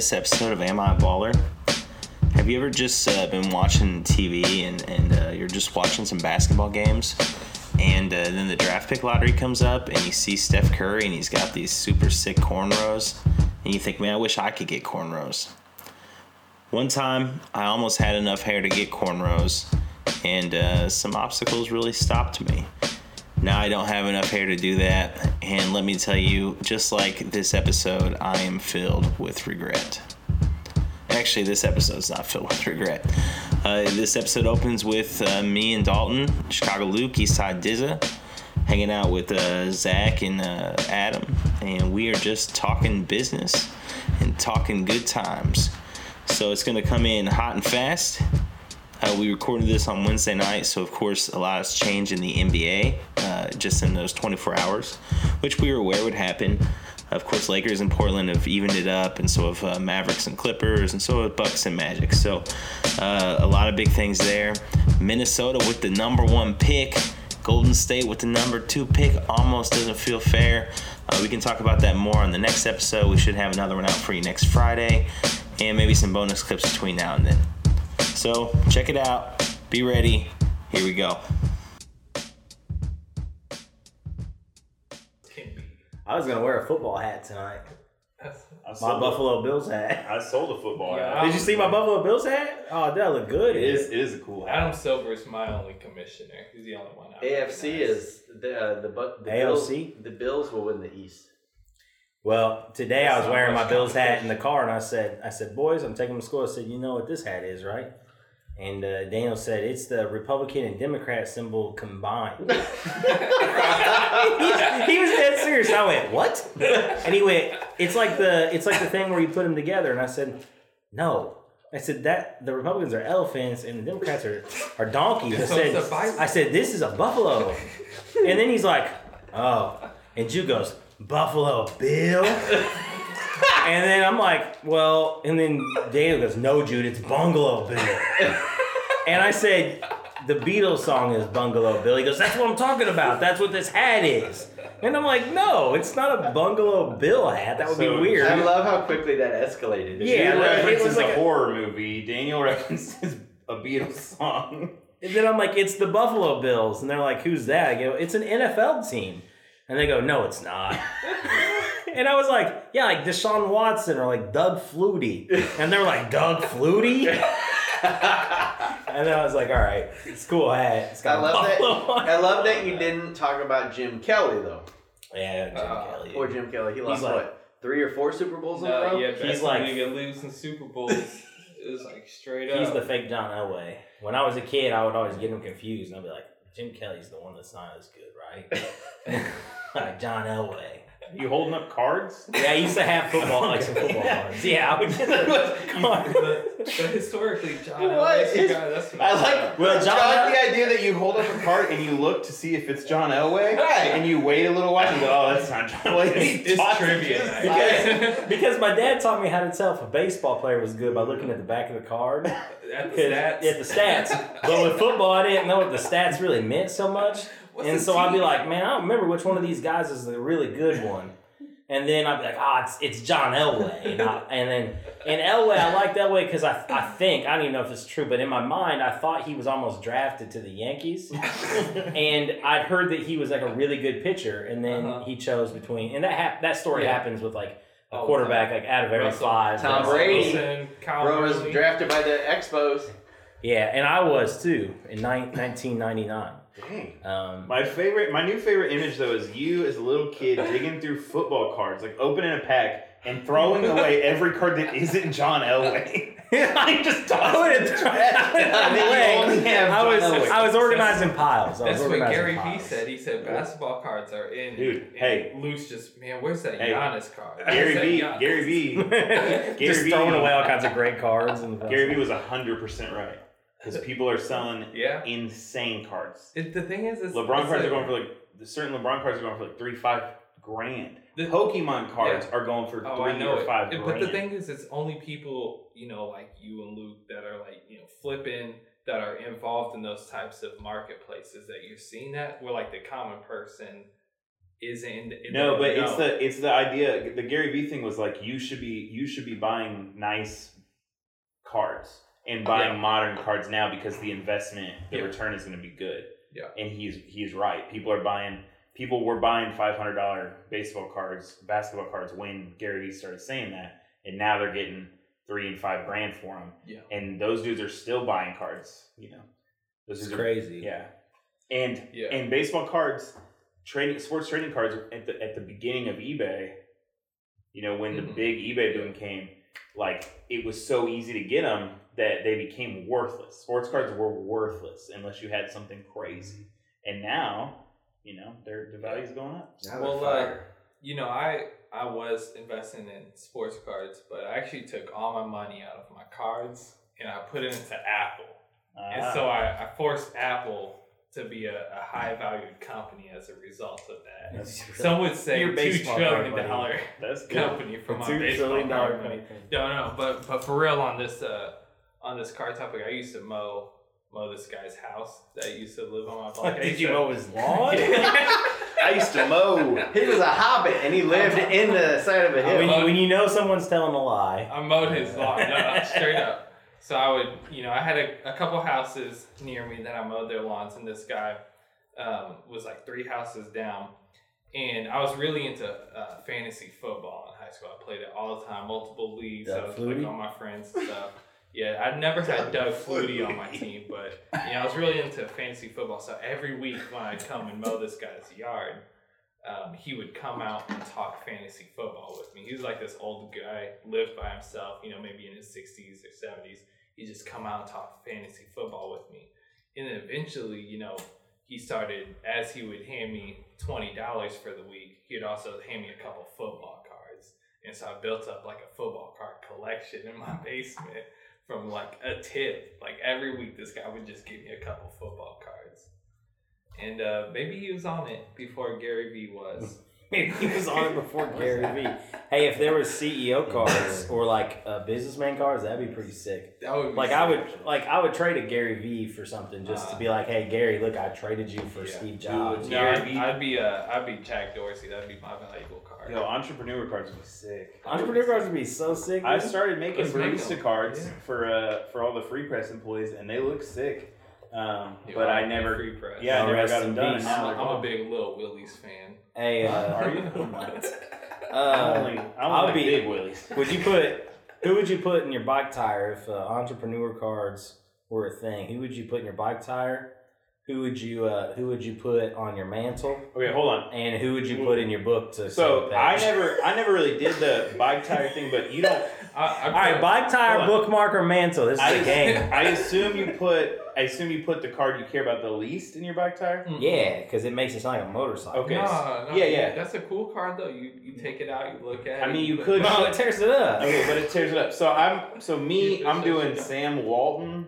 this episode of Am I a Baller? Have you ever just uh, been watching TV and, and uh, you're just watching some basketball games? And uh, then the draft pick lottery comes up and you see Steph Curry and he's got these super sick cornrows. And you think, man, I wish I could get cornrows. One time, I almost had enough hair to get cornrows, and uh, some obstacles really stopped me. Now I don't have enough hair to do that, and let me tell you, just like this episode, I am filled with regret. Actually, this episode is not filled with regret. Uh, this episode opens with uh, me and Dalton, Chicago Luke, Eastside Dizza, hanging out with uh, Zach and uh, Adam, and we are just talking business and talking good times. So it's gonna come in hot and fast. Uh, we recorded this on Wednesday night, so of course a lot has changed in the NBA uh, just in those 24 hours, which we were aware would happen. Of course, Lakers and Portland have evened it up, and so have uh, Mavericks and Clippers, and so have Bucks and Magic. So uh, a lot of big things there. Minnesota with the number one pick. Golden State with the number two pick almost doesn't feel fair. Uh, we can talk about that more on the next episode. We should have another one out for you next Friday, and maybe some bonus clips between now and then. So check it out. Be ready. Here we go. I was gonna wear a football hat tonight. I My sold a- Buffalo Bills hat. I sold a football Yeah. hat. Did you see my Buffalo Bills hat? Oh, that look good. It is. It is a cool hat. Adam Silver is my only commissioner. He's the only one. I AFC recognize. is the uh, the Bu- the ALC? Bills, the Bills will win the East. Well, today I was wearing my Bills hat in the car, and I said, "I said, boys, I'm taking them to school." I said, "You know what this hat is, right?" And uh, Daniel said, "It's the Republican and Democrat symbol combined." he, he was dead serious. I went, "What?" And he went, "It's like the it's like the thing where you put them together." And I said, "No." I said that the Republicans are elephants and the Democrats are, are donkeys. I said, it's a bison. I said this is a buffalo, and then he's like, "Oh," and Jude goes, "Buffalo Bill." And then I'm like, well, and then Daniel goes, no, Jude, it's Bungalow Bill. and I said, the Beatles song is Bungalow Bill. He goes, that's what I'm talking about. That's what this hat is. And I'm like, no, it's not a Bungalow Bill hat. That would So- be weird. I love how quickly that escalated. Yeah, Jude like, it references was like a a- horror movie. Daniel references a Beatles song. And then I'm like, it's the Buffalo Bills. And they're like, who's that? I go, it's an NFL team. And they go, no, it's not. and I was like, yeah, like Deshaun Watson or like Doug Flutie. And they're like, Doug Flutie? and then I was like, all right, it's cool I, It's got I a love that. on. I love that you didn't talk about Jim Kelly though. Yeah, Jim Uh, Kelly. Poor Jim Kelly. He lost like- what three or four Super Bowls in a row. yeah, He's he's like- like nigga losing Super Bowls. it was like straight up. He's the fake John Elway. When I was a kid, I would always get him confused. And I'd be like, Jim Kelly's the one that's not as good, right? like John Elway. You holding up cards? Yeah, I used to have football, like some football cards. Yeah, I would get the cards. but, but historically, John What? Elway's the guy. That's I like. Well, Well, John John, El- the idea that you hold up a card and you look to see if it's John Elway, Right. and you wait a little while and go, "Oh, that's not John Elway." and he It's tosses trivia it night. Because, because my dad taught me how to tell if a baseball player was good by looking at the back of the card. At the 'Cause- stats. At the stats. But with football, I didn't know what the stats really meant so much. What's and the so I'd be like, man, I don't remember which one of these guys is the really good one. And then I'd be like, ah, it's, it's John Elway. And, I, and then, and Elway, I liked Elway because I, I think, I don't even know if it's true, but in my mind, I thought he was almost drafted to the Yankees. and I'd heard that he was like a really good pitcher. And then Uh-huh. he chose between, and that hap- that story Yeah. happens with like a All quarterback, like out of every Russell- five. Tom that's- Brady. Bro was drafted by the Expos. Yeah, and I was too in nine, 1999. Dang. Um, My favorite, my new favorite image though is you as a little kid digging through football cards, like opening a pack and throwing away every card that isn't John Elway. I just I tossed it. I And then you only have I was Elway. I was organizing piles. I was That's what Gary Vee said. He said basketball cards are in. Dude, and hey. Luke's just man. Where's that Hey, Giannis card? Gary Where's that V. Giannis? Gary Vee. Just Gary throwing Vee- away all kinds of great cards. And Gary Vee was hundred percent right because people are selling Yeah. insane cards. It, the thing is, is LeBron it's cards a- are going for like certain LeBron cards are going for like three five grand. The- Pokemon cards are going for Oh, three or it. five It- grand. But the thing is, it's only people you know like you and Luke that are like you know flipping that are involved in those types of marketplaces that you're seeing that. Where like the common person isn't. No, but it's the it's the idea. The Gary Vee thing was like you should be you should be buying nice cards and buying Yeah. modern cards now because the investment, the Yeah. return is going to be good. Yeah. and he's he's right. People are buying. People were buying five hundred dollar baseball cards, basketball cards when Gary Vee started saying that, and now they're getting three and five grand for them. Yeah. and those dudes are still buying cards. You know, this is dudes are- crazy. yeah, and Yeah. and baseball cards, trading sports trading cards at the at the beginning of eBay. You know when the Mhm. big eBay boom came, like it was so easy to get them that they became worthless. Sports cards were worthless unless you had something crazy. And now, you know, their the value's going up. Now Well, they're uh, fire. you know, I I was investing in sports cards, but I actually took all my money out of my cards and I put it into Apple. And Ah. so I, I forced Apple to be a, a high valued company as a result of that. That's, Some would say Your two baseball trillion card that's good. company for my Two baseball trillion dollar card money. company. No, no, but but for real on this uh on this car topic, I used to mow mow this guy's house that used to live on my block. Did you to- mow his lawn? I used to mow. He was a hobbit and he lived in the side of a hill. when, you, when you know someone's telling a lie. I mowed his lawn, no, no, straight up. So I would, you know, I had a, a couple houses near me that I mowed their lawns, and this guy um, was like three houses down. And I was really into uh, fantasy football in high school. I played it all the time, multiple leagues. Doug I was Flutie? like all my friends and stuff. Yeah, I never had Doug Flutie on my team, but you know, I was really into fantasy football. So every week when I'd come and mow this guy's yard, um, he would come out and talk fantasy football with me. He was like this old guy, lived by himself, you know, maybe in his 60s or 70s. He'd just come out and talk fantasy football with me. And then eventually, you know, he started, as he would hand me $20 for the week, he'd also hand me a couple football cards. And so I built up like a football card collection in my basement from like a tip. Like every week, this guy would just give me a couple football cards. And uh, maybe he was on it before Gary Vee was. Maybe he was on it before Gary Vee. Hey, if there was CEO cards or like uh, businessman cards, that'd be pretty sick. That would be Like I would, sick. like I would trade a Gary Vee for something just to be like, hey Gary, look, I traded you for Yeah. Steve Jobs. Dude, No, I'd, Vee- I'd be uh, I'd be Jack Dorsey. That'd be my valuable card. Yo, entrepreneur cards would be sick. Entrepreneur cards would be so sick. I started making Let's barista them. cards Yeah. for uh for all the free press employees, and they look sick. Um, You but I never, free press. yeah, I Oh, never got them done. peace. And now I'm, I'm a big Lil Willie's fan. Hey, uh, Are you? uh, I'm only, I'm I'll only be- big willies. would you put? Who would you put in your bike tire if uh, entrepreneur cards were a thing? Who would you put in your bike tire? Who would you uh, Who would you put on your mantle? Okay, hold on. And who would you put in your book to? So save a I page? never, I never really did the bike tire thing, but you don't. I, I All right, bike tire, bookmark, or mantle. This is I, a game. I assume you put, I assume you put the card you care about the least in your bike tire. Mm-hmm. Yeah, because it makes it sound like a motorcycle. Okay. No, no, Yeah, yeah. That's a cool card though. You you take it out, you look at it. I mean, you could- No, it tears it up. Okay, but it tears it up. So I'm, so me, I'm doing. Sam Walton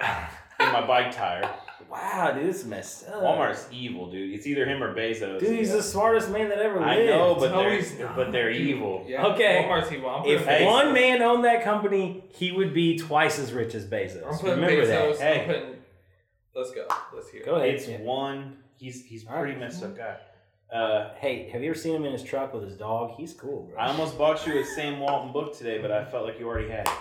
in my bike tire. Wow, dude, this is messed up. Walmart's evil, dude. It's either him or Bezos. Dude, he's the smartest man that ever lived. I know, but No, they're, but they're dude. evil. Yeah, Okay. Walmart's evil. I'm if putting Hey. one man owned that company, he would be twice as rich as Bezos. I'm putting Remember Bezos. that. Hey. I'm putting. Let's go. Let's hear. it. Go ahead. It's one. He's he's pretty right. messed up guy. Uh, Hey, have you ever seen him in his truck with his dog? He's cool, bro. I almost bought you a Sam Walton book today, but I felt like you already had it.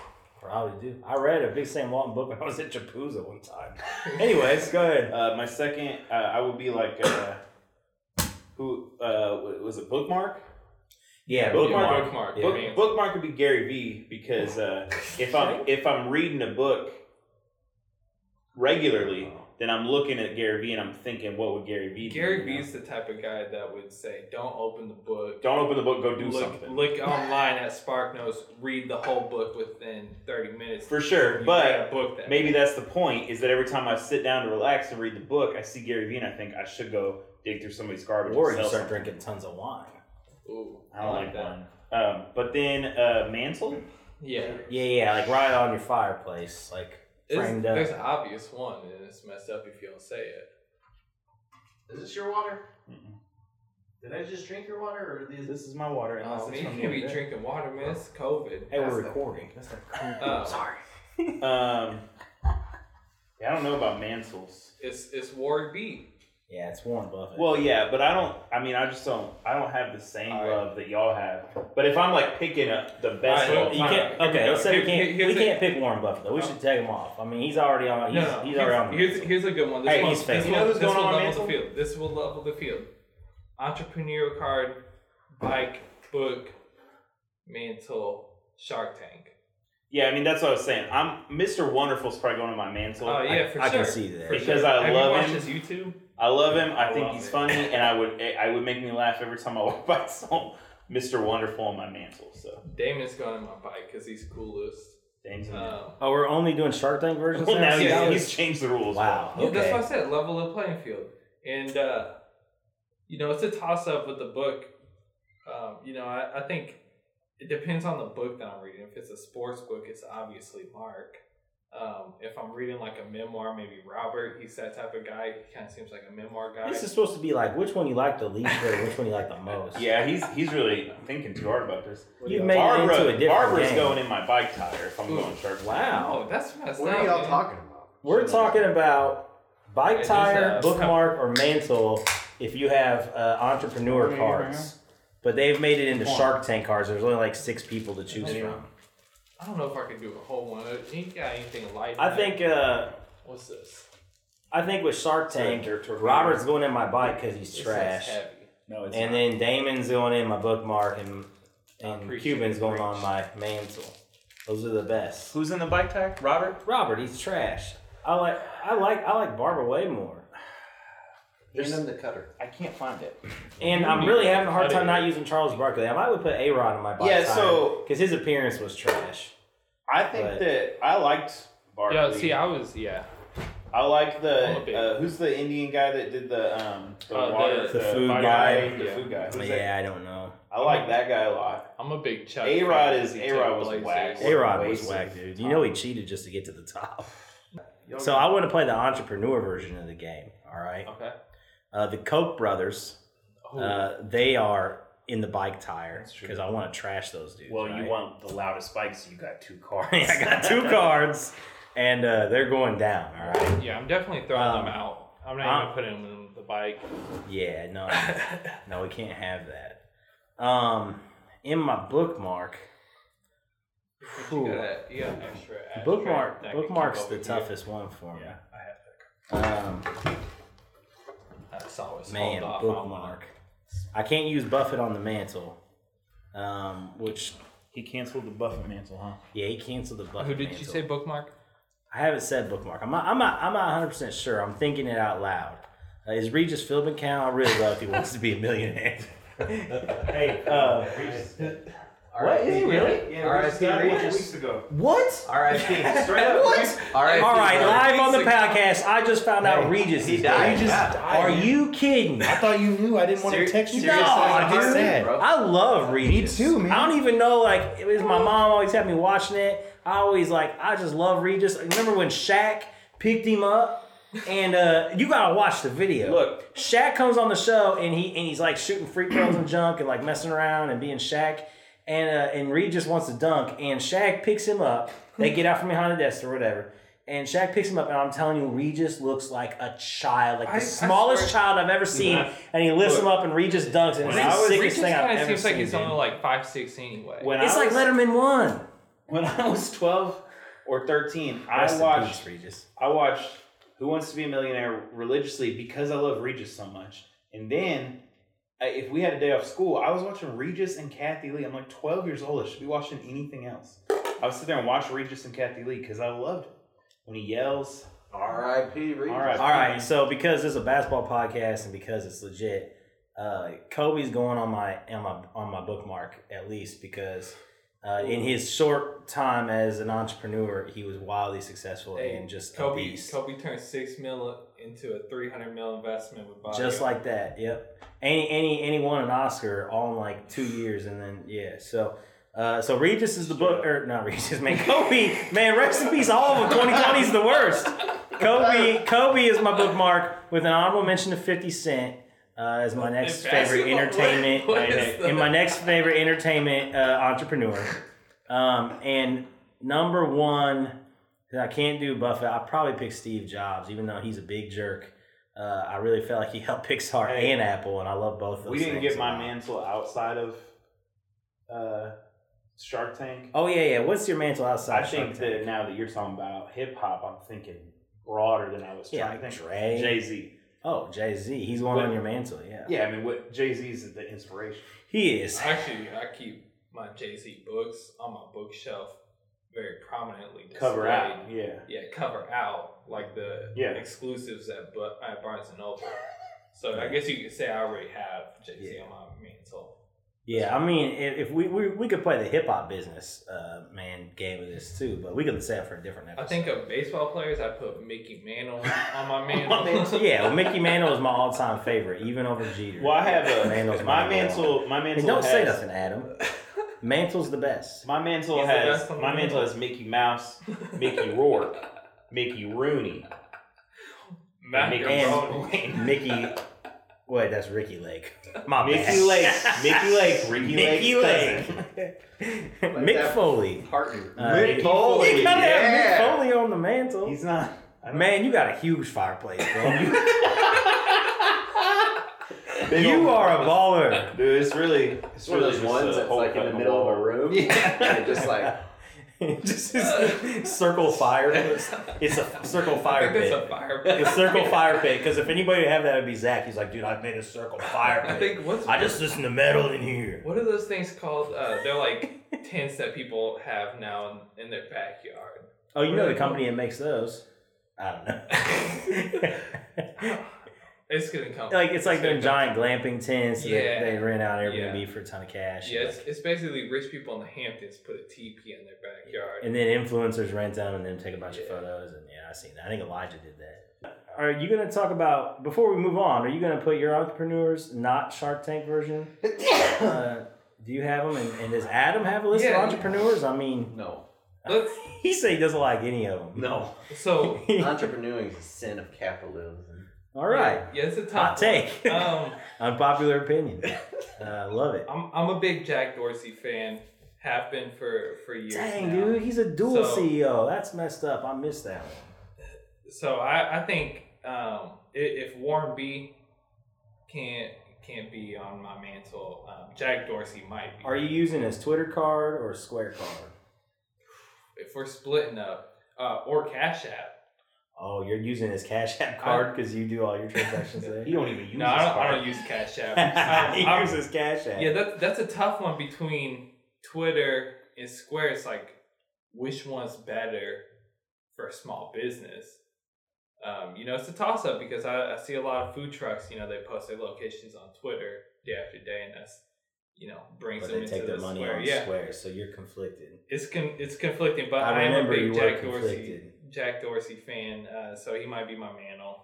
Probably do. I read a big Sam Walton book when I was at Chapuza one time. Anyways, go ahead. Uh, my second, uh, I would be like, uh, who uh, was it? Bookmark. Yeah, Bookmark. Bookmark. Yeah. Book, bookmark would be Gary Vee because uh, if I'm if I'm reading a book regularly, then I'm looking at Gary Vee and I'm thinking, what would Gary Vee do? Gary you know? Vee's the type of guy that would say, "Don't open the book. Don't open the book. Go do look, something. look online at SparkNotes. Read the whole book within 30 minutes. For sure, but a book that Maybe that's the point. Is that every time I sit down to relax and read the book, I see Gary Vee and I think I should go dig through somebody's garbage. Or and you start something. drinking tons of wine. Ooh, I don't like that. Um, but then uh, Mansell. Yeah. Yeah, yeah, like right on your fireplace, like It's- framed up. There's an obvious one, and it's messed up if you don't say it. Is this your water? Mm-mm. Did I just drink your water, or are these? This is my water. Unless Oh, it's man, from you the be other day. drinking water, man. It's COVID. Hey, we're recording. That's the- recording. Oh. Sorry. Um, yeah, I don't know about Mansell's. It's it's Ward B. Yeah, it's Warren Buffett. Well, yeah, but I don't. I mean, I just don't. I don't have the same All right. love that y'all have. But if I'm like picking up the best, All right, of you can't. Okay, let's say we can't. here's We can't pick Warren Buffett though. We should take him off. I mean, he's already on. He's, no, no. he's here's, already on. the here's, here's a good one. This Hey, one, he's this famous. You know will, this going will on our level the field. This will level the field. Entrepreneur card, bike, book, mantle, Shark Tank. yeah, I mean that's what I was saying. I'm Mr. Wonderful's probably going to my mantle. Oh yeah, for I sure. can see that. For Because sure. I Have love you watched him. his YouTube? I love him. I, I think he's it. funny, and I would I would make me laugh every time I walk by some Mr. Wonderful on my mantle. So Daymond's going on my bike because he's coolest. Dame's in Um, Oh, we're only doing Shark Tank versions well, now now. he's, he's changed the rules. Wow. Yeah, that's Okay. what I said. Level the playing field, and uh, you know it's a toss up with the book. Um, you know, I, I think it depends on the book that I'm reading. If it's a sports book, it's obviously Mark. Um, if I'm reading like a memoir, maybe Robert. He's that type of guy. He kind of seems like a memoir guy. This is supposed to be like which one you like the least or which one you like the most. Yeah, he's he's really thinking too hard about this. You've made it into a different Barbara's game. going in my bike tire if I'm Ooh. going sharp. Wow. oh, that's messed What up. are y'all man. talking about? We're talking about bike Hey, tire, a- bookmark, or mantle if you have uh, entrepreneur What are you cards. But they've made it into Shark Tank cards. There's only like six people to choose Yeah. from. I don't know if I could do a whole one. You got anything light? I think uh, What's this? I think with Shark Tank, Robert's going in my bike because he's trash. No, it's and not. then Daymond's going in my bookmark, and and Cuban's going on my mantle. Those are the best. who's in the bike tire? Robert. Robert, he's trash. I like I like I like Barbara way more. Hand him the cutter. I can't find it. And You I'm really having a hard time it. not using Charles Barkley. I might would put A Rod on my bike. Yeah, so- because his appearance was trash. I think But- that I liked Barkley. Yeah, see, I was yeah. I like the uh, who's the Indian guy that did the um the Uh, the- water the food fire- guy. the Yeah. food guy. Who's that? I don't know. I like that guy a lot. I'm a big Chuck. A-Rod is- 'cause A-Rod was Blazers. whack. A Rod was whack, dude. You know he cheated just to get to the top. So I want to play the entrepreneur version of the game. All right. Okay. Uh, the Koch brothers, uh, they are in the bike tire because I want to trash those dudes. Well, right? you want the loudest bike, so you got two cars. I got two cards, and uh, they're going down. All right. yeah, I'm definitely throwing Um, them out. I'm not I'm- even putting them in the bike. Yeah, no, no, we can't have that. Um, in my bookmark, you Whew. got a, you got an extra. ashtray bookmark, that I can bookmark's over the here. toughest one for me. Yeah, I have Um, That's always man, hold off on bookmark. I can't use Buffett on the mantle. Um, which He canceled the Buffett mantle, huh? yeah, he canceled the one. Buffett. Who did you mantle. say bookmark? I haven't said bookmark. I'm not. I'm not. I'm not 100 percent sure. I'm thinking it out loud. Uh, is Regis Philbin count? I really love if he wants to be a millionaire. hey, uh, What? Is he really? Yeah, R.I.P. Regis. weeks ago. what? R.I.P. Straight up. What? R.I.P. All right, live on the podcast, I just found out Regis he died. dead. Are you kidding? I thought you knew. I didn't want to text you. Just No, I dude. said. bro. I love Regis. Me too, man. I don't even know, like, it was my mom always had me watching it. I always, like, I just love Regis. Remember when Shaq picked him up? And uh, you gotta watch the video. Look. Shaq comes on the show and he and he's like shooting free throws and junk and like messing around and being Shaq. And uh, and Regis wants to dunk and Shaq picks him up. They get out from behind the desk or whatever. And Shaq picks him up, and I'm telling you, Regis looks like a child, like the I- I smallest swear- child I've ever seen. And he lifts Look. him up, and Regis dunks, and it's When the sickest Regis thing I've kind of ever seems like seen. he's only like five six anyway. When It's I like was, Letterman won. when I was 12 or 13, Rest I watched peace, Regis. I watched Who Wants to Be a Millionaire religiously because I love Regis so much. And then, I- if we had a day off school, I was watching Regis and Kathie Lee. I'm like 12 years old. I should be watching anything else. I would sit there and watch Regis and Kathie Lee because I loved it. When he yells, R.I.P. Regis. All right. All right, so because this is a basketball podcast and because it's legit, uh, Kobe's going on my on my on my bookmark at least because uh, in his short time as an entrepreneur, he was wildly successful Hey, and just a Kobe beast. Kobe turned six mil into a three hundred mil investment with Bobby. just like that. Yep. Any any any won an Oscar all in like two years, and then yeah. So uh, so Regis is the book or not Regis man Kobe man rest in peace all of them. Twenty twenty is the worst. Kobe Kobe is my bookmark with an honorable mention of Fifty Cent. Uh, as my next favorite entertainment, What is in my next favorite entertainment uh, entrepreneur, um, and number one, I can't do Buffett. I probably pick Steve Jobs, even though he's a big jerk. Uh, I really felt like he helped Pixar Hey. and Apple, and I love both. Of those we didn't get my mantle outside of uh, Shark Tank. Oh yeah, yeah. What's your mantle outside? I think Shark that now that you're talking about hip hop, I'm thinking broader than I was Yeah, trying like to think. Dre. Jay Z. Oh, Jay Z. He's one What- on your mantle. Yeah. Yeah, I mean, what Jay Z is the inspiration. He is. Actually, I keep my Jay Z books on my bookshelf very prominently. Displayed. Cover out. Yeah. Yeah, cover out like the Yeah. exclusives at, Bu- at Barnes and Noble. So I guess you could say I already have Jay Z Yeah. on my mantle. Yeah, I mean, if, if we, we we could play the hip hop business uh, man game of this too, but we could say it for a different episode. I think of baseball players, I put Mickey Mantle on my mantle. yeah, well, Mickey Mantle is my all time favorite, even over Jeter. Well, I have a Mantle's my number one. mantle. My Hey, mantle. don't has, say nothing, Adam. Mantle's the best. My mantle He's the has best on the my mantle mantle. has Mickey Mouse, Mickey Rourke, Mickey Rooney, and Mickey Macaroni. Swain. Mickey, wait, that's Ricki Lake. My Mickey bad. Lake, Mickey Lake, Ricky Mickey Lake's Lake. Mick that. Foley. Partner. Uh, Mick you- Foley, You gotta have. Mick Foley on the mantle. He's not. I don't- Man, you got a huge fireplace, bro. Big you old- are a baller. Dude, it's really. It's It's one of really those just ones a that's hole like in cut the middle of a wall. room. Yeah. And just like Just this circle fire. It's, it's a circle I fire think that's a fire pit. A circle fire pit. Because if anybody would have that, it'd be Zach. He's like, dude, I've made a circle fire I pit. think what's I just listen to metal in here. what are those things called? Uh, they're like tents that people have now in, in their backyard. Oh, you What know the they company that makes those? I don't know. It's gonna come. like it's like gonna them giant glamping tents that Yeah. they rent out Airbnb Yeah. for a ton of cash. Yeah, it's, it's basically rich people in the Hamptons put a teepee in their backyard. And then influencers rent them and then take a bunch of photos. And yeah, I've seen that. I think Elijah did that. Are you going to talk about, before we move on, are you going to put your entrepreneurs not Shark Tank version? uh, do you have them? And, and does Adam have a list Yeah. of entrepreneurs? I mean, no, Let's, he said he doesn't like any of them. no. so Entrepreneuring is a sin of capitalism. All right. Yeah, it's a tough Hot take. Um, Unpopular opinion. Uh, love it. I'm I'm a big Jack Dorsey fan. Have been for for years. Dang, now. dude, he's a dual So- CEO. That's messed up. I missed that one. So I I think um, if Warren B can't can't be on my mantle, um, Jack Dorsey might be. Are you using his Twitter card or Square card? If we're splitting up, uh, or Cash App. Oh, you're using his Cash App card because you do all your transactions there. you don't even use No, I don't, I don't use Cash App. he Um, I'm- uses Cash App. Yeah, that's that's a tough one between Twitter and Square. It's like which one's better for a small business. Um, you know, it's a toss up because I, I see a lot of food trucks. You know, they post their locations on Twitter day after day, and that's you know brings but them they into take their the money Square. on Yeah, Square, so you're conflicted. it's con- it's conflicting, but I I, am a remember big you were Jack Dorsey conflicted. Jack Dorsey fan, uh, so he might be my mantle.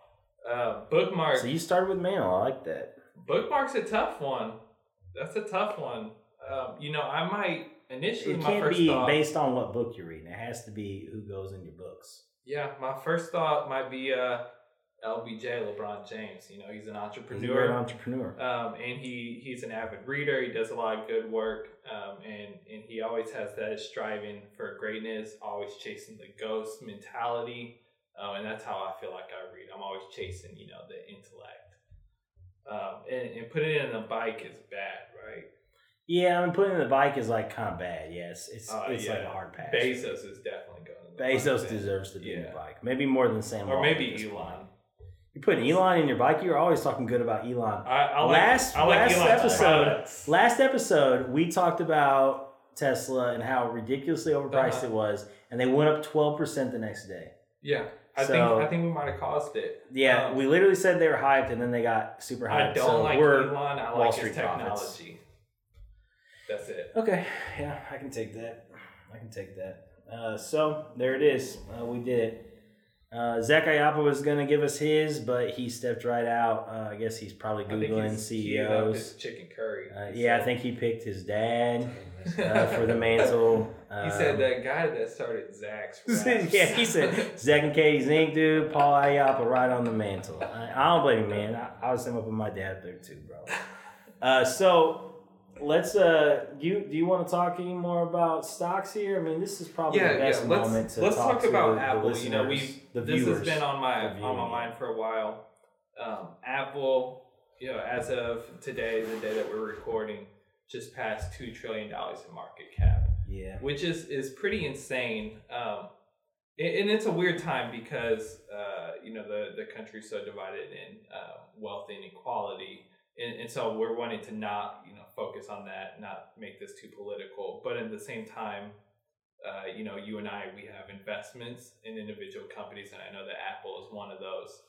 Uh, bookmark So you started with Mantle. I like that. bookmark's a tough one. That's a tough one. Um, you know, I might initially It my can't first be thought. based on what book you're reading. It has to be who goes in your books. yeah, my first thought might be uh, LBJ, LeBron James. You know, he's an entrepreneur. He's a great entrepreneur, um, and he he's an avid reader. He does a lot of good work, um, and and he always has that striving for greatness, always chasing the ghost mentality, uh, and that's how I feel like I read. I'm always chasing, you know, the intellect. Um, and, and putting it in a bike is bad, right? Yeah, I mean, putting in the bike is like kind of bad. Yes, it's Uh, it's like a hard pass. Bezos is definitely going. to the Bezos deserves to be in the bike. Maybe more than Sam. or maybe Elon. point. You're putting Elon in your bike. You're always talking good about Elon. I, I like, Last- I like last Elon's episode- products. Last episode, we talked about Tesla and how ridiculously overpriced Uh-huh. it was, and they went up 12% the next day. Yeah, I So- think I think we might have caused it. Yeah, Um, we literally said they were hyped, and then they got super hyped. I don't so like we're Elon. I Wall like Street his profits. technology. That's it. okay. Yeah, I can take that. I can take that. Uh, so there it is. Uh, we did it. Uh, Zach Ayapa was gonna give us his, but he stepped right out. Uh, I guess he's probably googling up his CEOs. chicken curry. Uh, yeah, I think he picked his dad uh, for the mantle. he said Um, that guy that started Zach's. yeah, he said Zach and Katie's Inc. Dude, Paul Ayapa right on the mantle. I, I don't blame him, man. I, I was him up with my dad there too, bro. Uh, so let's. Uh, you do you want to talk any more about stocks here? I mean, this is probably yeah, the yeah. best Let's moment to let's talk, talk, to about the Apple. You know, listeners, we the this viewers has been on my on my mind for a while. Um, Apple, you know, as of today, the day that we're recording, just passed two trillion dollars in market cap, Yeah. which is is pretty insane. Um, and and it's a weird time because uh, you know the the country's so divided in uh, wealth inequality, and, and so we're wanting to not you know focus on that, not make this too political, but at the same time, uh, you know, you and I we have investments in individual companies, and I know that Apple is one of those.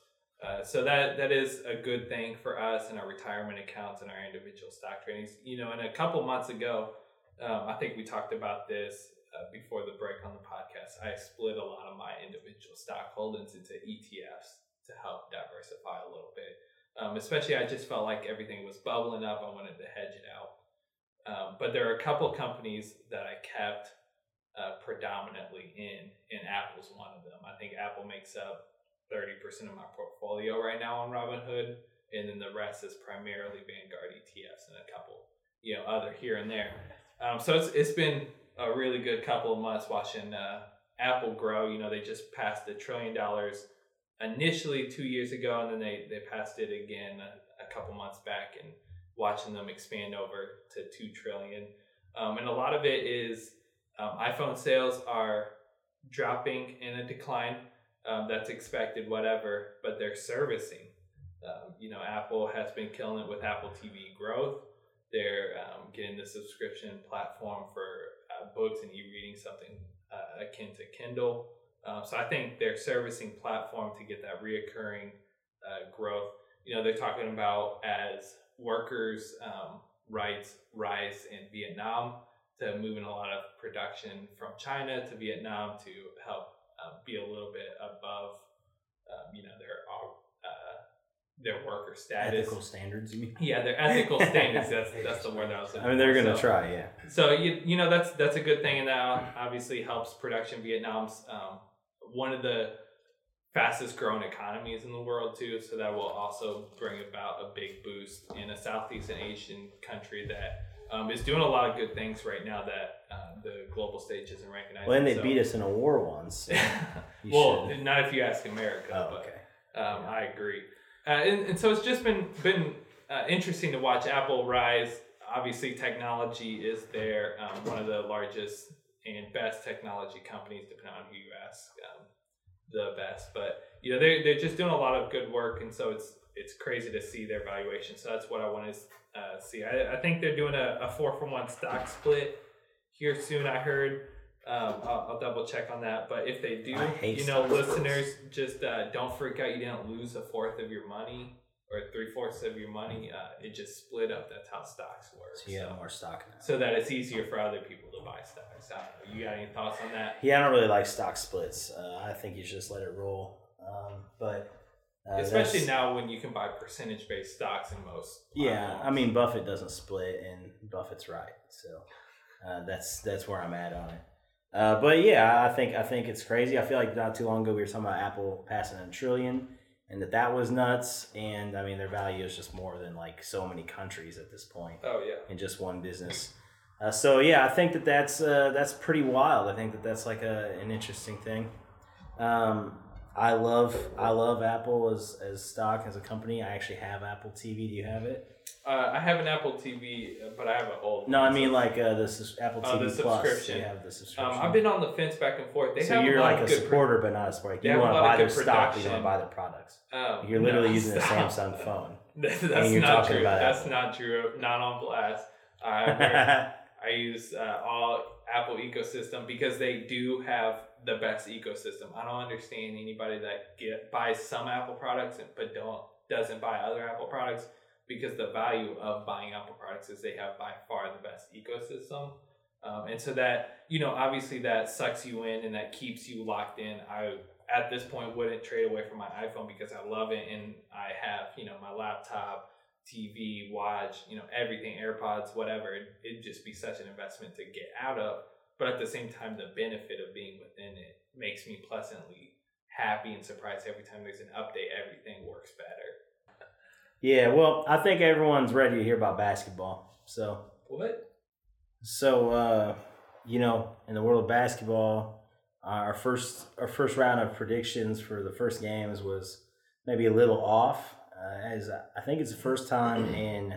Uh, so that that is a good thing for us and our retirement accounts and our individual stock tradings. You know, and a couple months ago, um, I think we talked about this uh, before the break on the podcast. I split a lot of my individual stock holdings into ETFs to help diversify a little bit. Um, especially, I just felt like everything was bubbling up. I wanted to hedge it out. Um, but there are a couple companies that I kept uh, predominantly in, and Apple's one of them. I think Apple makes up 30% of my portfolio right now on Robinhood, and then the rest is primarily Vanguard ETFs and a couple, you know, other here and there. Um, so it's it's been a really good couple of months watching uh, Apple grow. You know, they just passed a trillion dollars initially two years ago, and then they they passed it again a, a couple months back, and watching them expand over to two trillion. Um, and a lot of it is um, iPhone sales are dropping in a decline. Um, that's expected, whatever, but they're servicing. Um, you know, Apple has been killing it with Apple TV growth. They're um, getting the subscription platform for uh, books and e-reading, something uh, akin to Kindle. Um, so I think their servicing platform to get that reoccurring uh, growth. You know, they're talking about as workers' um, rights rise in Vietnam to moving a lot of production from China to Vietnam to help uh, be a little bit above, um, you know, their uh, their worker status. Ethical standards, you mean? Yeah, their ethical standards. That's that's the word that I was. I mean, they're gonna So- try, yeah. so you you know that's that's a good thing, and that obviously helps production. Vietnam's um, one of the fastest growing economies in the world too, so that will also bring about a big boost in a Southeast Asian country that um, is doing a lot of good things right now that uh, the global stage isn't recognizing. Well, and they So- beat us in a war once. so well, should- not if you ask America. Oh, but, okay. um, I agree, uh, and, and so it's just been been uh, interesting to watch Apple rise. Obviously, technology is there, um, one of the largest and best technology companies, depending on who you ask, um, the best. But you know, they're they're just doing a lot of good work, and so it's it's crazy to see their valuation. So that's what I want to uh, see. I, I think they're doing a, a four for one stock split here soon. I heard. Um, I'll, I'll double check on that. But if they do, you know, stock splits. listeners, just uh, don't freak out. You didn't lose a fourth of your money or three fourths of your money. Uh, it just split up. That's how stocks work. So you have more stock now. so that it's easier for other people to buy stocks. I don't know. You got any thoughts on that? Yeah, I don't really like stock splits. Uh, I think you should just let it roll. Um, but uh, Especially now when you can buy percentage based stocks in most. Yeah, I mean Buffett doesn't split, and Buffett's right. So uh, that's that's where I'm at on it. Uh, but yeah, I think I think it's crazy. I feel like not too long ago we were talking about Apple passing a trillion, and that that was nuts. And I mean their value is just more than like so many countries at this point Oh yeah. in just one business. Uh, so yeah, I think that that's uh, that's pretty wild. I think that that's like a, an interesting thing. Um, I love I love Apple as as stock as a company. I actually have Apple TV. Do you have it? Uh, I have an Apple TV, uh, but I have an old. No, I mean like uh, the sus- Apple TV the Plus. subscription. You have the subscription. Um, I've been on the fence back and forth. They so have you're like a good supporter, but not a supporter. You want to buy their stock, you don't want to buy their products. Um, You're literally no, using a. Samsung phone. That's, not true. That's Apple. not true. Not on blast. I I use uh, all Apple ecosystem because they do have the best ecosystem. I don't understand anybody that get buys some Apple products but don't doesn't buy other Apple products because the value of buying Apple products is they have by far the best ecosystem. Um, and so that you know obviously that sucks you in and that keeps you locked in. I at this point wouldn't trade away from my iPhone because I love it and I have you know my laptop TV, watch, you know, everything, AirPods, whatever. It'd just be such an investment to get out of. But at the same time, the benefit of being within it makes me pleasantly happy and surprised every time there's an update. Everything works better. Yeah, well, I think everyone's ready to hear about basketball. So What? So, uh, you know, in the world of basketball, our first our first round of predictions for the first games was maybe a little off. uh, as I think it's the first time in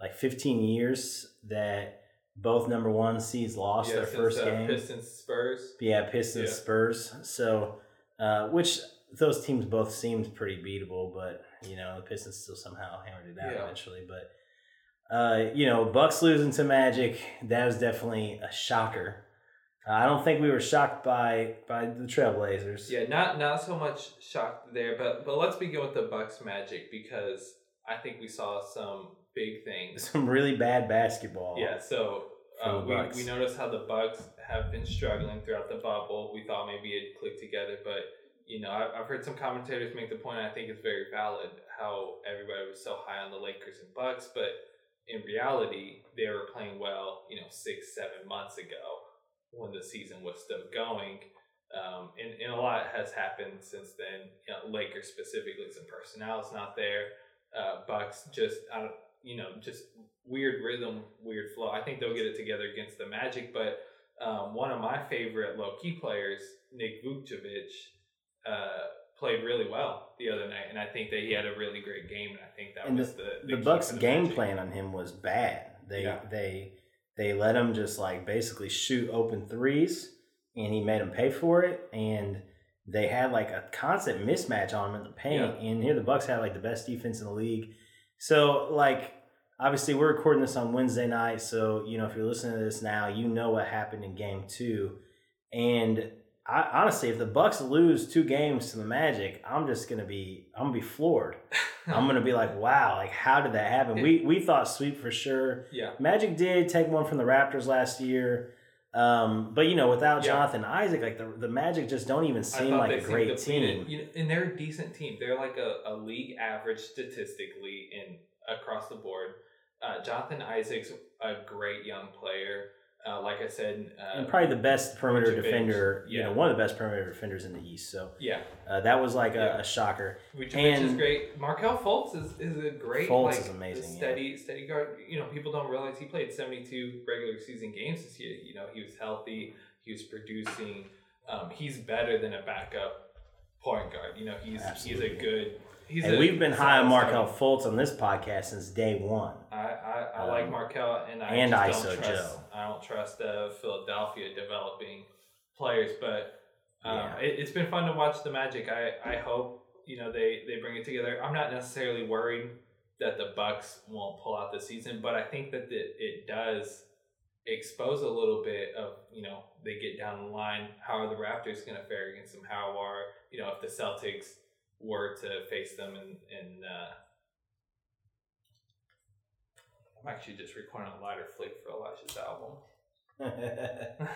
like 15 years that both number one seeds lost yeah, their since, first uh, game. Pistons Spurs. Yeah, Pistons, Yeah. Spurs. So, uh, which those teams both seemed pretty beatable, but you know the Pistons still somehow hammered it out Yeah. eventually. But uh, you know, Bucks losing to Magic that was definitely a shocker. Uh, I don't think we were shocked by by the Trailblazers. Yeah, not not so much shocked there, but but let's begin with the Bucks Magic because I think we saw some big things. Some really bad basketball. Yeah, so uh, we, Bucks. we noticed how the Bucks have been struggling throughout the bubble. We thought maybe it'd click together, but you know, I've heard some commentators make the point. I think it's very valid how everybody was so high on the Lakers and Bucks, but in reality, they were playing well. You know, six seven months ago when the season was still going. Um, and, and a lot has happened since then. You know, Lakers specifically, some personnel is not there. Uh, Bucks just, I don't, you know, just weird rhythm, weird flow. I think they'll get it together against the Magic, but um, one of my favorite low key players, Nick Vucevic, uh, played really well the other night, and I think that he had a really great game, and I think that And was the the Bucks the game Magic. plan on him was bad. They Yeah. they they let him just like basically shoot open threes, and he made him pay for it. And they had like a constant mismatch on him in the paint. And here the Bucks had like the best defense in the league. So like obviously we're recording this on Wednesday night, so you know if you're listening to this now, you know what happened in Game Two. And I, honestly, if the Bucks lose two games to the Magic, I'm just gonna be I'm gonna be floored. I'm gonna be like, wow, like how did that happen? We we thought sweep for sure. yeah. Magic did take one from the Raptors last year, um, but you know without Yeah. Jonathan Isaac, like the the Magic just don't even seem like a great team. You know, and they're a decent team. They're like a, a league average statistically in across the board. Uh, Jonathan Isaac's a great young player. Uh, like I said, uh, And probably the best perimeter defender, you know, one of the best perimeter defenders in the East. So yeah, uh, that was like a, Yeah. a shocker. Vucevic is And- great. Markelle Fultz is, is a great Fultz like is amazing, yeah. steady steady guard. You know, people don't realize he played seventy two regular season games this year. You know, he was healthy. He was producing. Um, he's better than a backup point guard. You know, he's Absolutely. he's a good. He's and a we've been high on solid Markelle starter. Fultz on this podcast since day one. I, I, I Um, like Markelle, and I and just ISO don't trust, Joe. I don't trust uh, Philadelphia developing players, but um, Yeah. it, it's been fun to watch the Magic. I, I hope you know they, they bring it together. I'm not necessarily worried that the Bucks won't pull out the season, but I think that the, it does expose a little bit of you know they get down the line. How are the Raptors going to fare against them? How are you know if the Celtics were to face them and and uh, I'm actually just recording a lighter flick for Elijah's album.